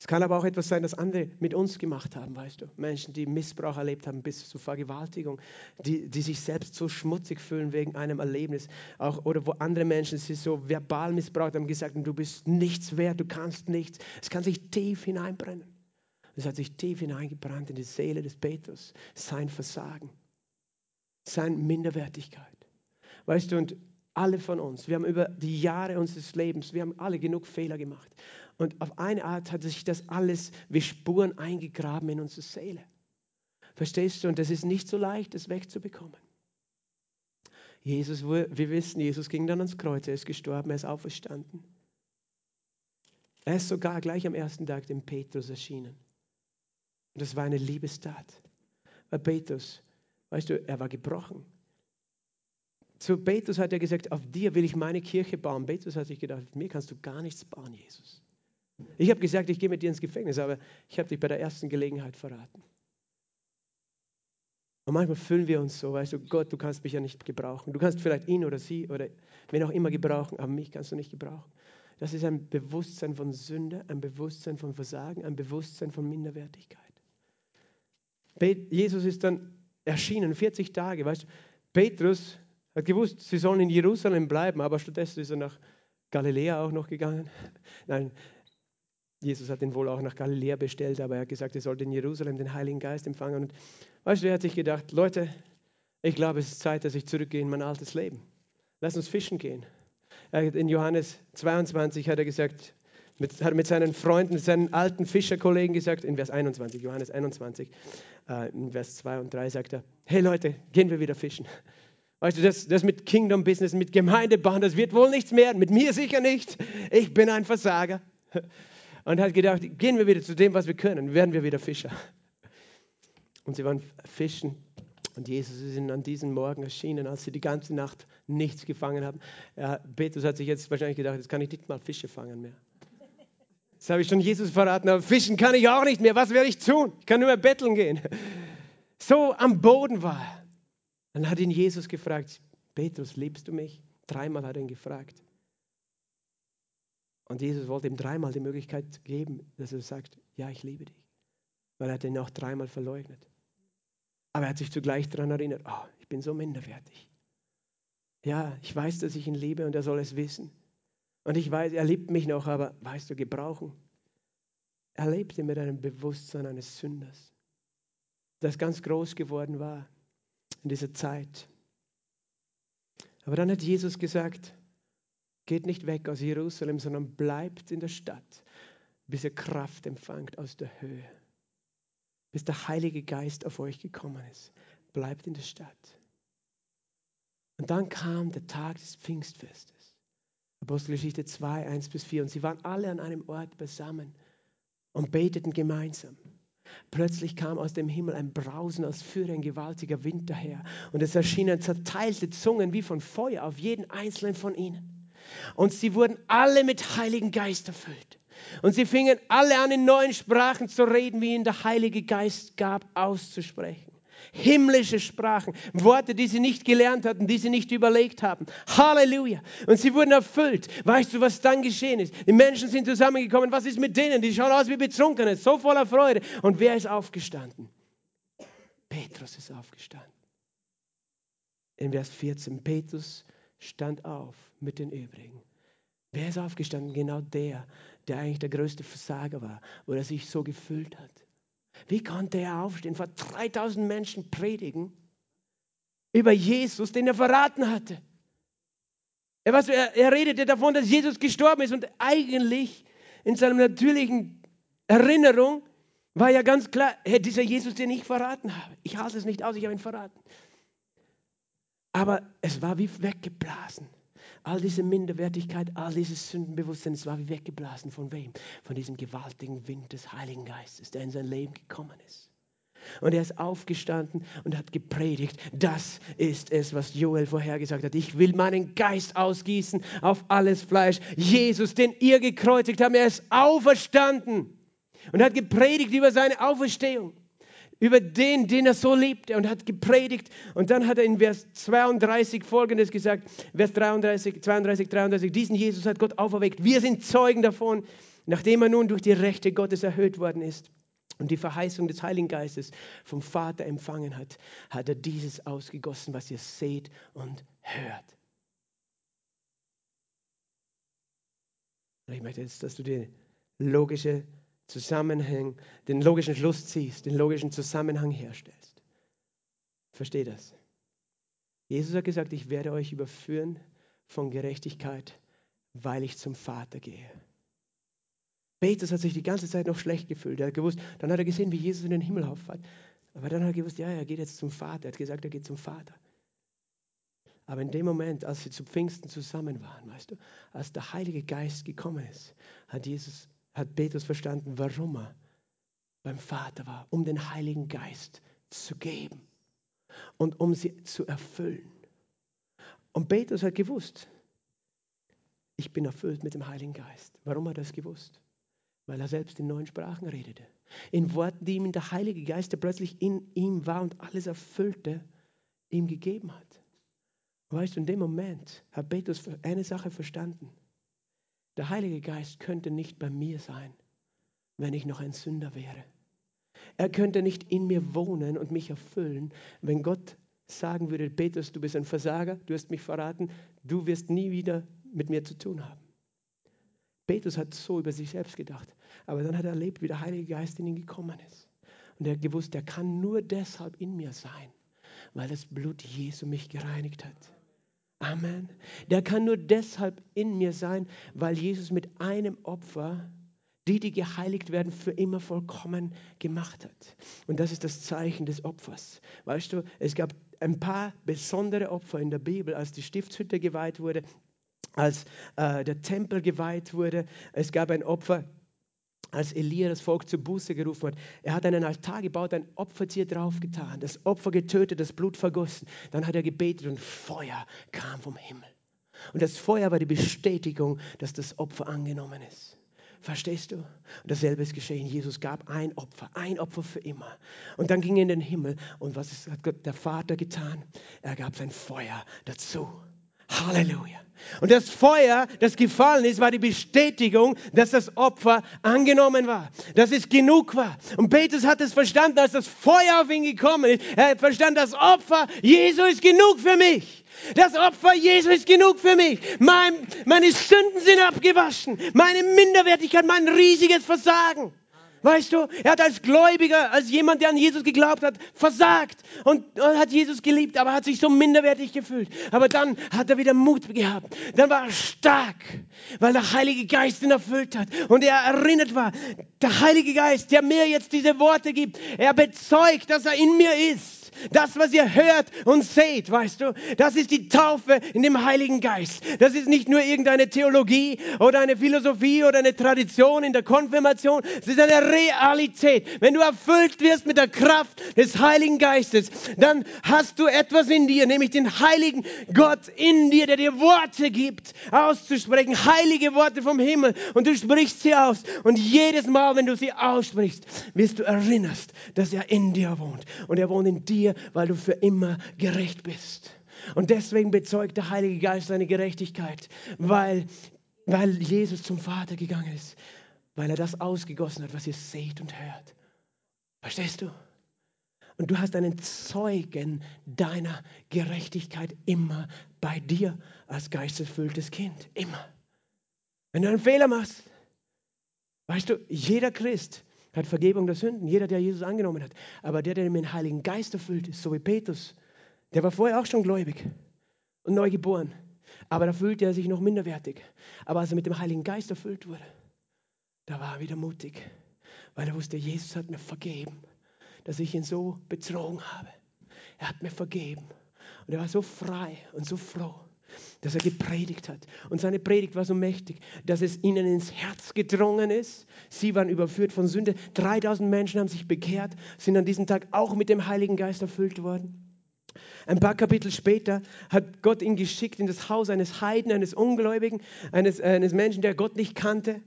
Es kann aber auch etwas sein, das andere mit uns gemacht haben, weißt du. Menschen, die Missbrauch erlebt haben bis zur Vergewaltigung, die, die sich selbst so schmutzig fühlen wegen einem Erlebnis. Auch, oder wo andere Menschen sie so verbal missbraucht haben, gesagt haben, du bist nichts wert, du kannst nichts. Es kann sich tief hineinbrennen. Es hat sich tief hineingebrannt in die Seele des Petrus. Sein Versagen, seine Minderwertigkeit. Weißt du, und alle von uns, wir haben über die Jahre unseres Lebens, wir haben alle genug Fehler gemacht. Und auf eine Art hat sich das alles wie Spuren eingegraben in unsere Seele. Verstehst du? Und das ist nicht so leicht, das wegzubekommen. Jesus, wir wissen, Jesus ging dann ans Kreuz, er ist gestorben, er ist auferstanden. Er ist sogar gleich am ersten Tag dem Petrus erschienen. Und das war eine Liebestat. Weil Petrus, weißt du, er war gebrochen. Zu Petrus hat er gesagt, auf dir will ich meine Kirche bauen. Petrus hat sich gedacht, auf mir kannst du gar nichts bauen, Jesus. Ich habe gesagt, ich gehe mit dir ins Gefängnis, aber ich habe dich bei der ersten Gelegenheit verraten. Und manchmal fühlen wir uns so, weißt du, Gott, du kannst mich ja nicht gebrauchen. Du kannst vielleicht ihn oder sie oder wen auch immer gebrauchen, aber mich kannst du nicht gebrauchen. Das ist ein Bewusstsein von Sünde, ein Bewusstsein von Versagen, ein Bewusstsein von Minderwertigkeit. Jesus ist dann erschienen, 40 Tage, weißt du. Petrus hat gewusst, sie sollen in Jerusalem bleiben, aber stattdessen ist er nach Galiläa auch noch gegangen. [LAUGHS] Nein, Jesus hat ihn wohl auch nach Galiläa bestellt, aber er hat gesagt, er sollte in Jerusalem den Heiligen Geist empfangen. Und weißt du, er hat sich gedacht, Leute, ich glaube, es ist Zeit, dass ich zurückgehe in mein altes Leben. Lass uns fischen gehen. in Johannes 22 hat er gesagt, mit, hat mit seinen Freunden, mit seinen alten Fischerkollegen gesagt, in Vers 21, Johannes 21, äh, in Vers 2 und 3 sagt er, hey Leute, gehen wir wieder fischen. Weißt du, das, das mit Kingdom Business, mit Gemeindebauen, das wird wohl nichts mehr, mit mir sicher nicht. Ich bin ein Versager und hat gedacht, gehen wir wieder zu dem, was wir können, werden wir wieder Fischer. Und sie waren fischen und Jesus ist ihnen an diesem Morgen erschienen, als sie die ganze Nacht nichts gefangen haben. Ja, Petrus hat sich jetzt wahrscheinlich gedacht, jetzt kann ich nicht mal Fische fangen mehr. Das habe ich schon Jesus verraten, aber fischen kann ich auch nicht mehr. Was werde ich tun? Ich kann nur mehr betteln gehen. So am Boden war er. Dann hat ihn Jesus gefragt, Petrus, liebst du mich? Dreimal hat er ihn gefragt. Und Jesus wollte ihm dreimal die Möglichkeit geben, dass er sagt, ja, ich liebe dich. Weil er hat ihn auch dreimal verleugnet. Aber er hat sich zugleich daran erinnert, oh, ich bin so minderwertig. Ja, ich weiß, dass ich ihn liebe und er soll es wissen. Und ich weiß, er liebt mich noch, aber weißt du, gebrauchen. Er lebte mit einem Bewusstsein eines Sünders, das ganz groß geworden war in dieser Zeit. Aber dann hat Jesus gesagt, geht nicht weg aus Jerusalem, sondern bleibt in der Stadt, bis ihr Kraft empfangt aus der Höhe. Bis der Heilige Geist auf euch gekommen ist. Bleibt in der Stadt. Und dann kam der Tag des Pfingstfestes. Apostelgeschichte 2, 1 bis 4. Und sie waren alle an einem Ort beisammen und beteten gemeinsam. Plötzlich kam aus dem Himmel ein Brausen, als führe ein gewaltiger Wind daher. Und es erschienen zerteilte Zungen wie von Feuer auf jeden einzelnen von ihnen. Und sie wurden alle mit Heiligen Geist erfüllt. Und sie fingen alle an, in neuen Sprachen zu reden, wie ihnen der Heilige Geist gab, auszusprechen himmlische Sprachen, Worte, die sie nicht gelernt hatten, die sie nicht überlegt haben. Halleluja. Und sie wurden erfüllt. Weißt du, was dann geschehen ist? Die Menschen sind zusammengekommen. Was ist mit denen? Die schauen aus wie Betrunkene, so voller Freude. Und wer ist aufgestanden? Petrus ist aufgestanden. In Vers 14, Petrus stand auf mit den übrigen. Wer ist aufgestanden? Genau der, der eigentlich der größte Versager war oder sich so gefühlt hat. Wie konnte er aufstehen, vor 3000 Menschen predigen über Jesus, den er verraten hatte? Er, was, er, er redete davon, dass Jesus gestorben ist und eigentlich in seiner natürlichen Erinnerung war ja ganz klar, hey, dieser Jesus, den ich verraten habe, ich halte es nicht aus, ich habe ihn verraten. Aber es war wie weggeblasen. All diese Minderwertigkeit, all dieses Sündenbewusstsein, es war wie weggeblasen. Von wem? Von diesem gewaltigen Wind des Heiligen Geistes, der in sein Leben gekommen ist. Und er ist aufgestanden und hat gepredigt. Das ist es, was Joel vorhergesagt hat. Ich will meinen Geist ausgießen auf alles Fleisch. Jesus, den ihr gekreuzigt habt, er ist auferstanden und hat gepredigt über seine Auferstehung über den, den er so liebte und hat gepredigt. Und dann hat er in Vers 32 folgendes gesagt, Vers 33, 32, 33, diesen Jesus hat Gott auferweckt. Wir sind Zeugen davon, nachdem er nun durch die Rechte Gottes erhöht worden ist und die Verheißung des Heiligen Geistes vom Vater empfangen hat, hat er dieses ausgegossen, was ihr seht und hört. Ich möchte jetzt, dass du die logische Zusammenhang, den logischen Schluss ziehst, den logischen Zusammenhang herstellst. Versteh das? Jesus hat gesagt, ich werde euch überführen von Gerechtigkeit, weil ich zum Vater gehe. Petrus hat sich die ganze Zeit noch schlecht gefühlt. Er hat gewusst, dann hat er gesehen, wie Jesus in den Himmel auffahrt. Aber dann hat er gewusst, ja, er geht jetzt zum Vater. Er hat gesagt, er geht zum Vater. Aber in dem Moment, als sie zu Pfingsten zusammen waren, weißt du, als der Heilige Geist gekommen ist, hat Jesus hat Petrus verstanden, warum er beim Vater war, um den Heiligen Geist zu geben und um sie zu erfüllen. Und Petrus hat gewusst, ich bin erfüllt mit dem Heiligen Geist. Warum hat er das gewusst? Weil er selbst in neuen Sprachen redete. In Worten, die ihm der Heilige Geist, der plötzlich in ihm war und alles erfüllte, ihm gegeben hat. weißt du, in dem Moment hat Petrus eine Sache verstanden. Der Heilige Geist könnte nicht bei mir sein, wenn ich noch ein Sünder wäre. Er könnte nicht in mir wohnen und mich erfüllen, wenn Gott sagen würde, Petrus, du bist ein Versager, du hast mich verraten, du wirst nie wieder mit mir zu tun haben. Petrus hat so über sich selbst gedacht, aber dann hat er erlebt, wie der Heilige Geist in ihn gekommen ist. Und er hat gewusst, er kann nur deshalb in mir sein, weil das Blut Jesu mich gereinigt hat. Amen. Der kann nur deshalb in mir sein, weil Jesus mit einem Opfer die, die geheiligt werden, für immer vollkommen gemacht hat. Und das ist das Zeichen des Opfers. Weißt du, es gab ein paar besondere Opfer in der Bibel, als die Stiftshütte geweiht wurde, als äh, der Tempel geweiht wurde. Es gab ein Opfer, als Elia das Volk zur Buße gerufen hat. Er hat einen Altar gebaut, ein Opfertier draufgetan, das Opfer getötet, das Blut vergossen. Dann hat er gebetet und Feuer kam vom Himmel. Und das Feuer war die Bestätigung, dass das Opfer angenommen ist. Verstehst du? Und dasselbe ist geschehen. Jesus gab ein Opfer, ein Opfer für immer. Und dann ging er in den Himmel. Und was hat Gott, der Vater getan? Er gab sein Feuer dazu. Halleluja. Und das Feuer, das gefallen ist, war die Bestätigung, dass das Opfer angenommen war, dass es genug war. Und Petrus hat es verstanden, als das Feuer auf ihn gekommen ist. Er hat verstanden, das Opfer Jesu ist genug für mich. Das Opfer Jesu ist genug für mich. Mein, meine Sünden sind abgewaschen. Meine Minderwertigkeit, mein riesiges Versagen. Weißt du, er hat als Gläubiger, als jemand, der an Jesus geglaubt hat, versagt und hat Jesus geliebt, aber hat sich so minderwertig gefühlt. Aber dann hat er wieder Mut gehabt. Dann war er stark, weil der Heilige Geist ihn erfüllt hat und er erinnert war. Der Heilige Geist, der mir jetzt diese Worte gibt, er bezeugt, dass er in mir ist. Das, was ihr hört und seht, weißt du, das ist die Taufe in dem Heiligen Geist. Das ist nicht nur irgendeine Theologie oder eine Philosophie oder eine Tradition in der Konfirmation. Es ist eine Realität. Wenn du erfüllt wirst mit der Kraft des Heiligen Geistes, dann hast du etwas in dir, nämlich den Heiligen Gott in dir, der dir Worte gibt, auszusprechen. Heilige Worte vom Himmel. Und du sprichst sie aus. Und jedes Mal, wenn du sie aussprichst, wirst du erinnerst, dass er in dir wohnt. Und er wohnt in dir dir, weil du für immer gerecht bist. Und deswegen bezeugt der Heilige Geist seine Gerechtigkeit, weil, weil Jesus zum Vater gegangen ist, weil er das ausgegossen hat, was ihr seht und hört. Verstehst du? Und du hast einen Zeugen deiner Gerechtigkeit immer bei dir als geisterfülltes Kind. Immer. Wenn du einen Fehler machst, weißt du, jeder Christ hat Vergebung der Sünden, jeder, der Jesus angenommen hat. Aber der, der mit dem Heiligen Geist erfüllt ist, so wie Petrus, der war vorher auch schon gläubig und neu geboren. Aber da fühlte er sich noch minderwertig. Aber als er mit dem Heiligen Geist erfüllt wurde, da war er wieder mutig, weil er wusste, Jesus hat mir vergeben, dass ich ihn so betrogen habe. Er hat mir vergeben. Und er war so frei und so froh dass er gepredigt hat. Und seine Predigt war so mächtig, dass es ihnen ins Herz gedrungen ist. Sie waren überführt von Sünde. 3000 Menschen haben sich bekehrt, sind an diesem Tag auch mit dem Heiligen Geist erfüllt worden. Ein paar Kapitel später hat Gott ihn geschickt in das Haus eines Heiden, eines Ungläubigen, eines, eines Menschen, der Gott nicht kannte.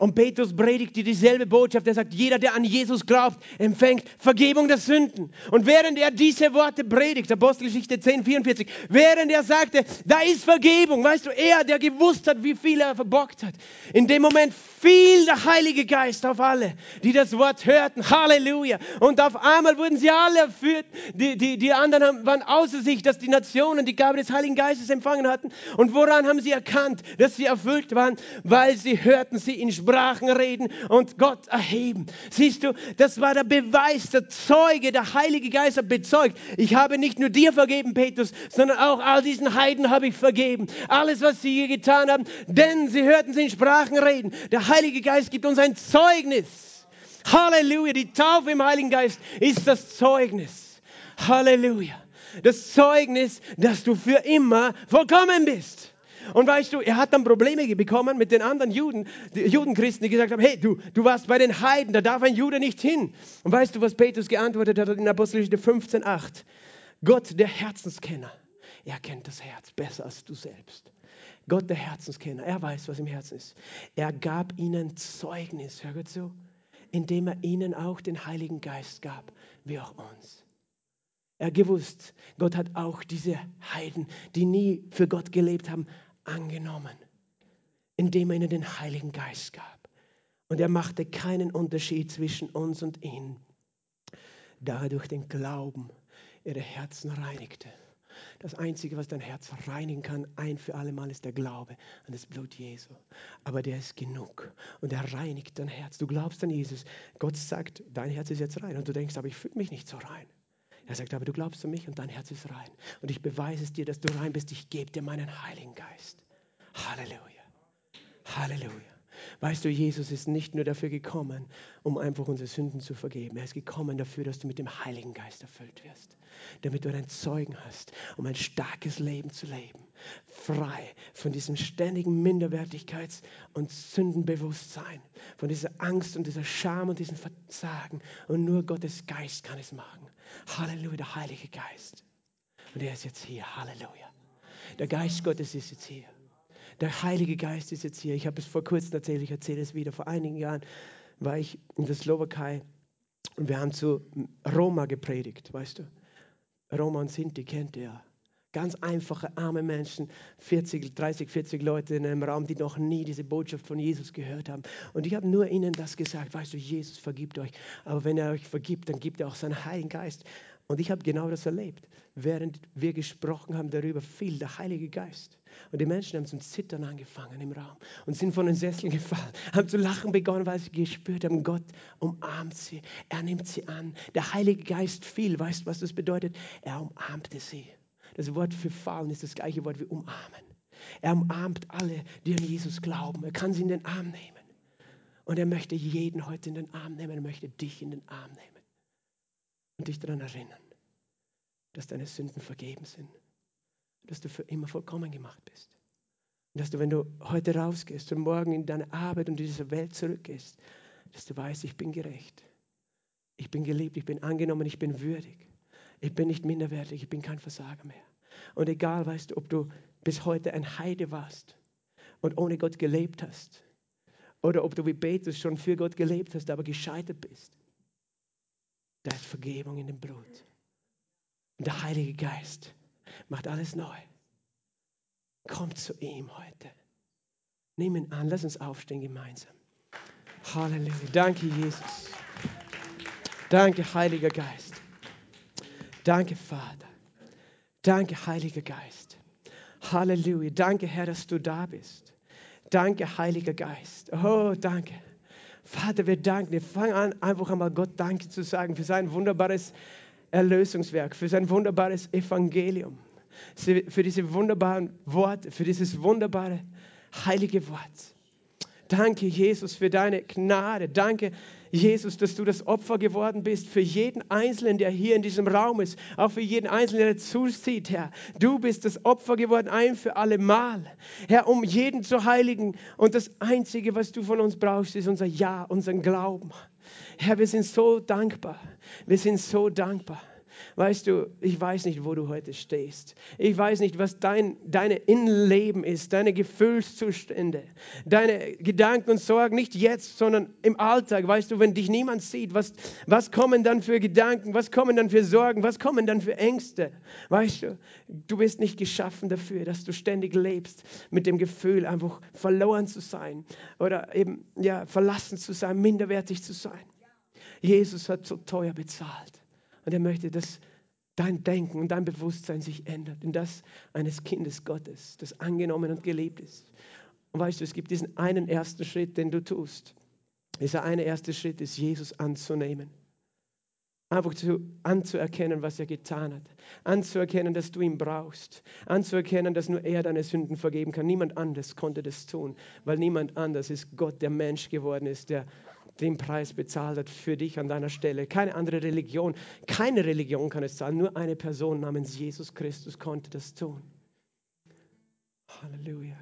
Und Petrus predigte dieselbe Botschaft. Er sagt, jeder, der an Jesus glaubt, empfängt Vergebung der Sünden. Und während er diese Worte predigt, Apostelgeschichte 10, 44, während er sagte, da ist Vergebung, weißt du, er, der gewusst hat, wie viel er verbockt hat, in dem Moment fiel der Heilige Geist auf alle, die das Wort hörten. Halleluja. Und auf einmal wurden sie alle erführt. Die, die, die anderen waren außer sich, dass die Nationen die Gabe des Heiligen Geistes empfangen hatten. Und woran haben sie erkannt, dass sie erfüllt waren? Weil sie hörten sie in Sprachen reden und Gott erheben. Siehst du, das war der Beweis, der Zeuge, der Heilige Geist hat bezeugt. Ich habe nicht nur dir vergeben, Petrus, sondern auch all diesen Heiden habe ich vergeben. Alles, was sie hier getan haben, denn sie hörten sie in Sprachen reden. Der Heilige Geist gibt uns ein Zeugnis. Halleluja. Die Taufe im Heiligen Geist ist das Zeugnis. Halleluja. Das Zeugnis, dass du für immer vollkommen bist. Und weißt du, er hat dann Probleme bekommen mit den anderen Juden, die Judenchristen, die gesagt haben, hey, du, du warst bei den Heiden, da darf ein Jude nicht hin. Und weißt du, was Petrus geantwortet hat in Apostelgeschichte 15,8? Gott, der Herzenskenner, er kennt das Herz besser als du selbst. Gott, der Herzenskenner, er weiß, was im Herzen ist. Er gab ihnen Zeugnis, hör gut zu, indem er ihnen auch den Heiligen Geist gab, wie auch uns. Er gewusst, Gott hat auch diese Heiden, die nie für Gott gelebt haben, angenommen, indem er ihnen den Heiligen Geist gab. Und er machte keinen Unterschied zwischen uns und ihnen, da er durch den Glauben ihre Herzen reinigte. Das Einzige, was dein Herz reinigen kann, ein für alle Mal, ist der Glaube an das Blut Jesu. Aber der ist genug und er reinigt dein Herz. Du glaubst an Jesus. Gott sagt, dein Herz ist jetzt rein. Und du denkst, aber ich fühle mich nicht so rein. Er sagt, aber du glaubst an mich und dein Herz ist rein. Und ich beweise es dir, dass du rein bist. Ich gebe dir meinen Heiligen Geist. Halleluja. Halleluja. Weißt du, Jesus ist nicht nur dafür gekommen, um einfach unsere Sünden zu vergeben. Er ist gekommen dafür, dass du mit dem Heiligen Geist erfüllt wirst. Damit du einen Zeugen hast, um ein starkes Leben zu leben. Frei von diesem ständigen Minderwertigkeits- und Sündenbewusstsein. Von dieser Angst und dieser Scham und diesem Versagen. Und nur Gottes Geist kann es machen. Halleluja, der Heilige Geist. Und er ist jetzt hier. Halleluja. Der Geist Gottes ist jetzt hier. Der Heilige Geist ist jetzt hier. Ich habe es vor kurzem erzählt, ich erzähle es wieder. Vor einigen Jahren war ich in der Slowakei und wir haben zu Roma gepredigt, weißt du. Roma und Sinti kennt ihr. Ganz einfache, arme Menschen, 40, 30, 40 Leute in einem Raum, die noch nie diese Botschaft von Jesus gehört haben. Und ich habe nur ihnen das gesagt, weißt du, Jesus vergibt euch. Aber wenn er euch vergibt, dann gibt er auch seinen Heiligen Geist. Und ich habe genau das erlebt. Während wir gesprochen haben darüber, fiel der Heilige Geist. Und die Menschen haben zum Zittern angefangen im Raum und sind von den Sesseln gefallen, haben zu lachen begonnen, weil sie gespürt haben, Gott umarmt sie, er nimmt sie an. Der Heilige Geist fiel, weißt du, was das bedeutet? Er umarmte sie. Das Wort für fallen ist das gleiche Wort wie umarmen. Er umarmt alle, die an Jesus glauben. Er kann sie in den Arm nehmen. Und er möchte jeden heute in den Arm nehmen. Er möchte dich in den Arm nehmen und dich daran erinnern, dass deine Sünden vergeben sind, dass du für immer vollkommen gemacht bist. Und dass du, wenn du heute rausgehst und morgen in deine Arbeit und in diese Welt zurückgehst, dass du weißt, ich bin gerecht, ich bin geliebt, ich bin angenommen, ich bin würdig, ich bin nicht minderwertig, ich bin kein Versager mehr. Und egal, weißt du, ob du bis heute ein Heide warst und ohne Gott gelebt hast, oder ob du wie Petrus schon für Gott gelebt hast, aber gescheitert bist, da ist Vergebung in dem Blut. Und der Heilige Geist macht alles neu. Kommt zu ihm heute. Nimm ihn an. Lass uns aufstehen gemeinsam. Halleluja. Danke, Jesus. Danke, Heiliger Geist. Danke, Vater. Danke, Heiliger Geist. Halleluja. Danke, Herr, dass du da bist. Danke, Heiliger Geist. Oh, danke. Vater, wir danken dir. Fang an, einfach einmal Gott Danke zu sagen für sein wunderbares Erlösungswerk, für sein wunderbares Evangelium, für diese wunderbaren Worte, für dieses wunderbare heilige Wort. Danke, Jesus, für deine Gnade. Danke, Jesus, dass du das Opfer geworden bist für jeden Einzelnen, der hier in diesem Raum ist, auch für jeden Einzelnen, der zusieht, Herr. Du bist das Opfer geworden, ein für alle Mal, Herr, um jeden zu heiligen. Und das Einzige, was du von uns brauchst, ist unser Ja, unseren Glauben. Herr, wir sind so dankbar. Wir sind so dankbar. Weißt du, ich weiß nicht, wo du heute stehst. Ich weiß nicht, was dein deine Innenleben ist, deine Gefühlszustände, deine Gedanken und Sorgen, nicht jetzt, sondern im Alltag. Weißt du, wenn dich niemand sieht, was, was kommen dann für Gedanken, was kommen dann für Sorgen, was kommen dann für Ängste? Weißt du, du bist nicht geschaffen dafür, dass du ständig lebst mit dem Gefühl, einfach verloren zu sein oder eben ja, verlassen zu sein, minderwertig zu sein. Jesus hat so teuer bezahlt. Und er möchte, dass dein Denken und dein Bewusstsein sich ändert in das eines Kindes Gottes, das angenommen und geliebt ist. Und weißt du, es gibt diesen einen ersten Schritt, den du tust. Dieser eine erste Schritt ist, Jesus anzunehmen. Einfach zu, anzuerkennen, was er getan hat. Anzuerkennen, dass du ihn brauchst. Anzuerkennen, dass nur er deine Sünden vergeben kann. Niemand anders konnte das tun, weil niemand anders ist Gott, der Mensch geworden ist, der den Preis bezahlt hat für dich an deiner Stelle. Keine andere Religion, keine Religion kann es zahlen. Nur eine Person namens Jesus Christus konnte das tun. Halleluja.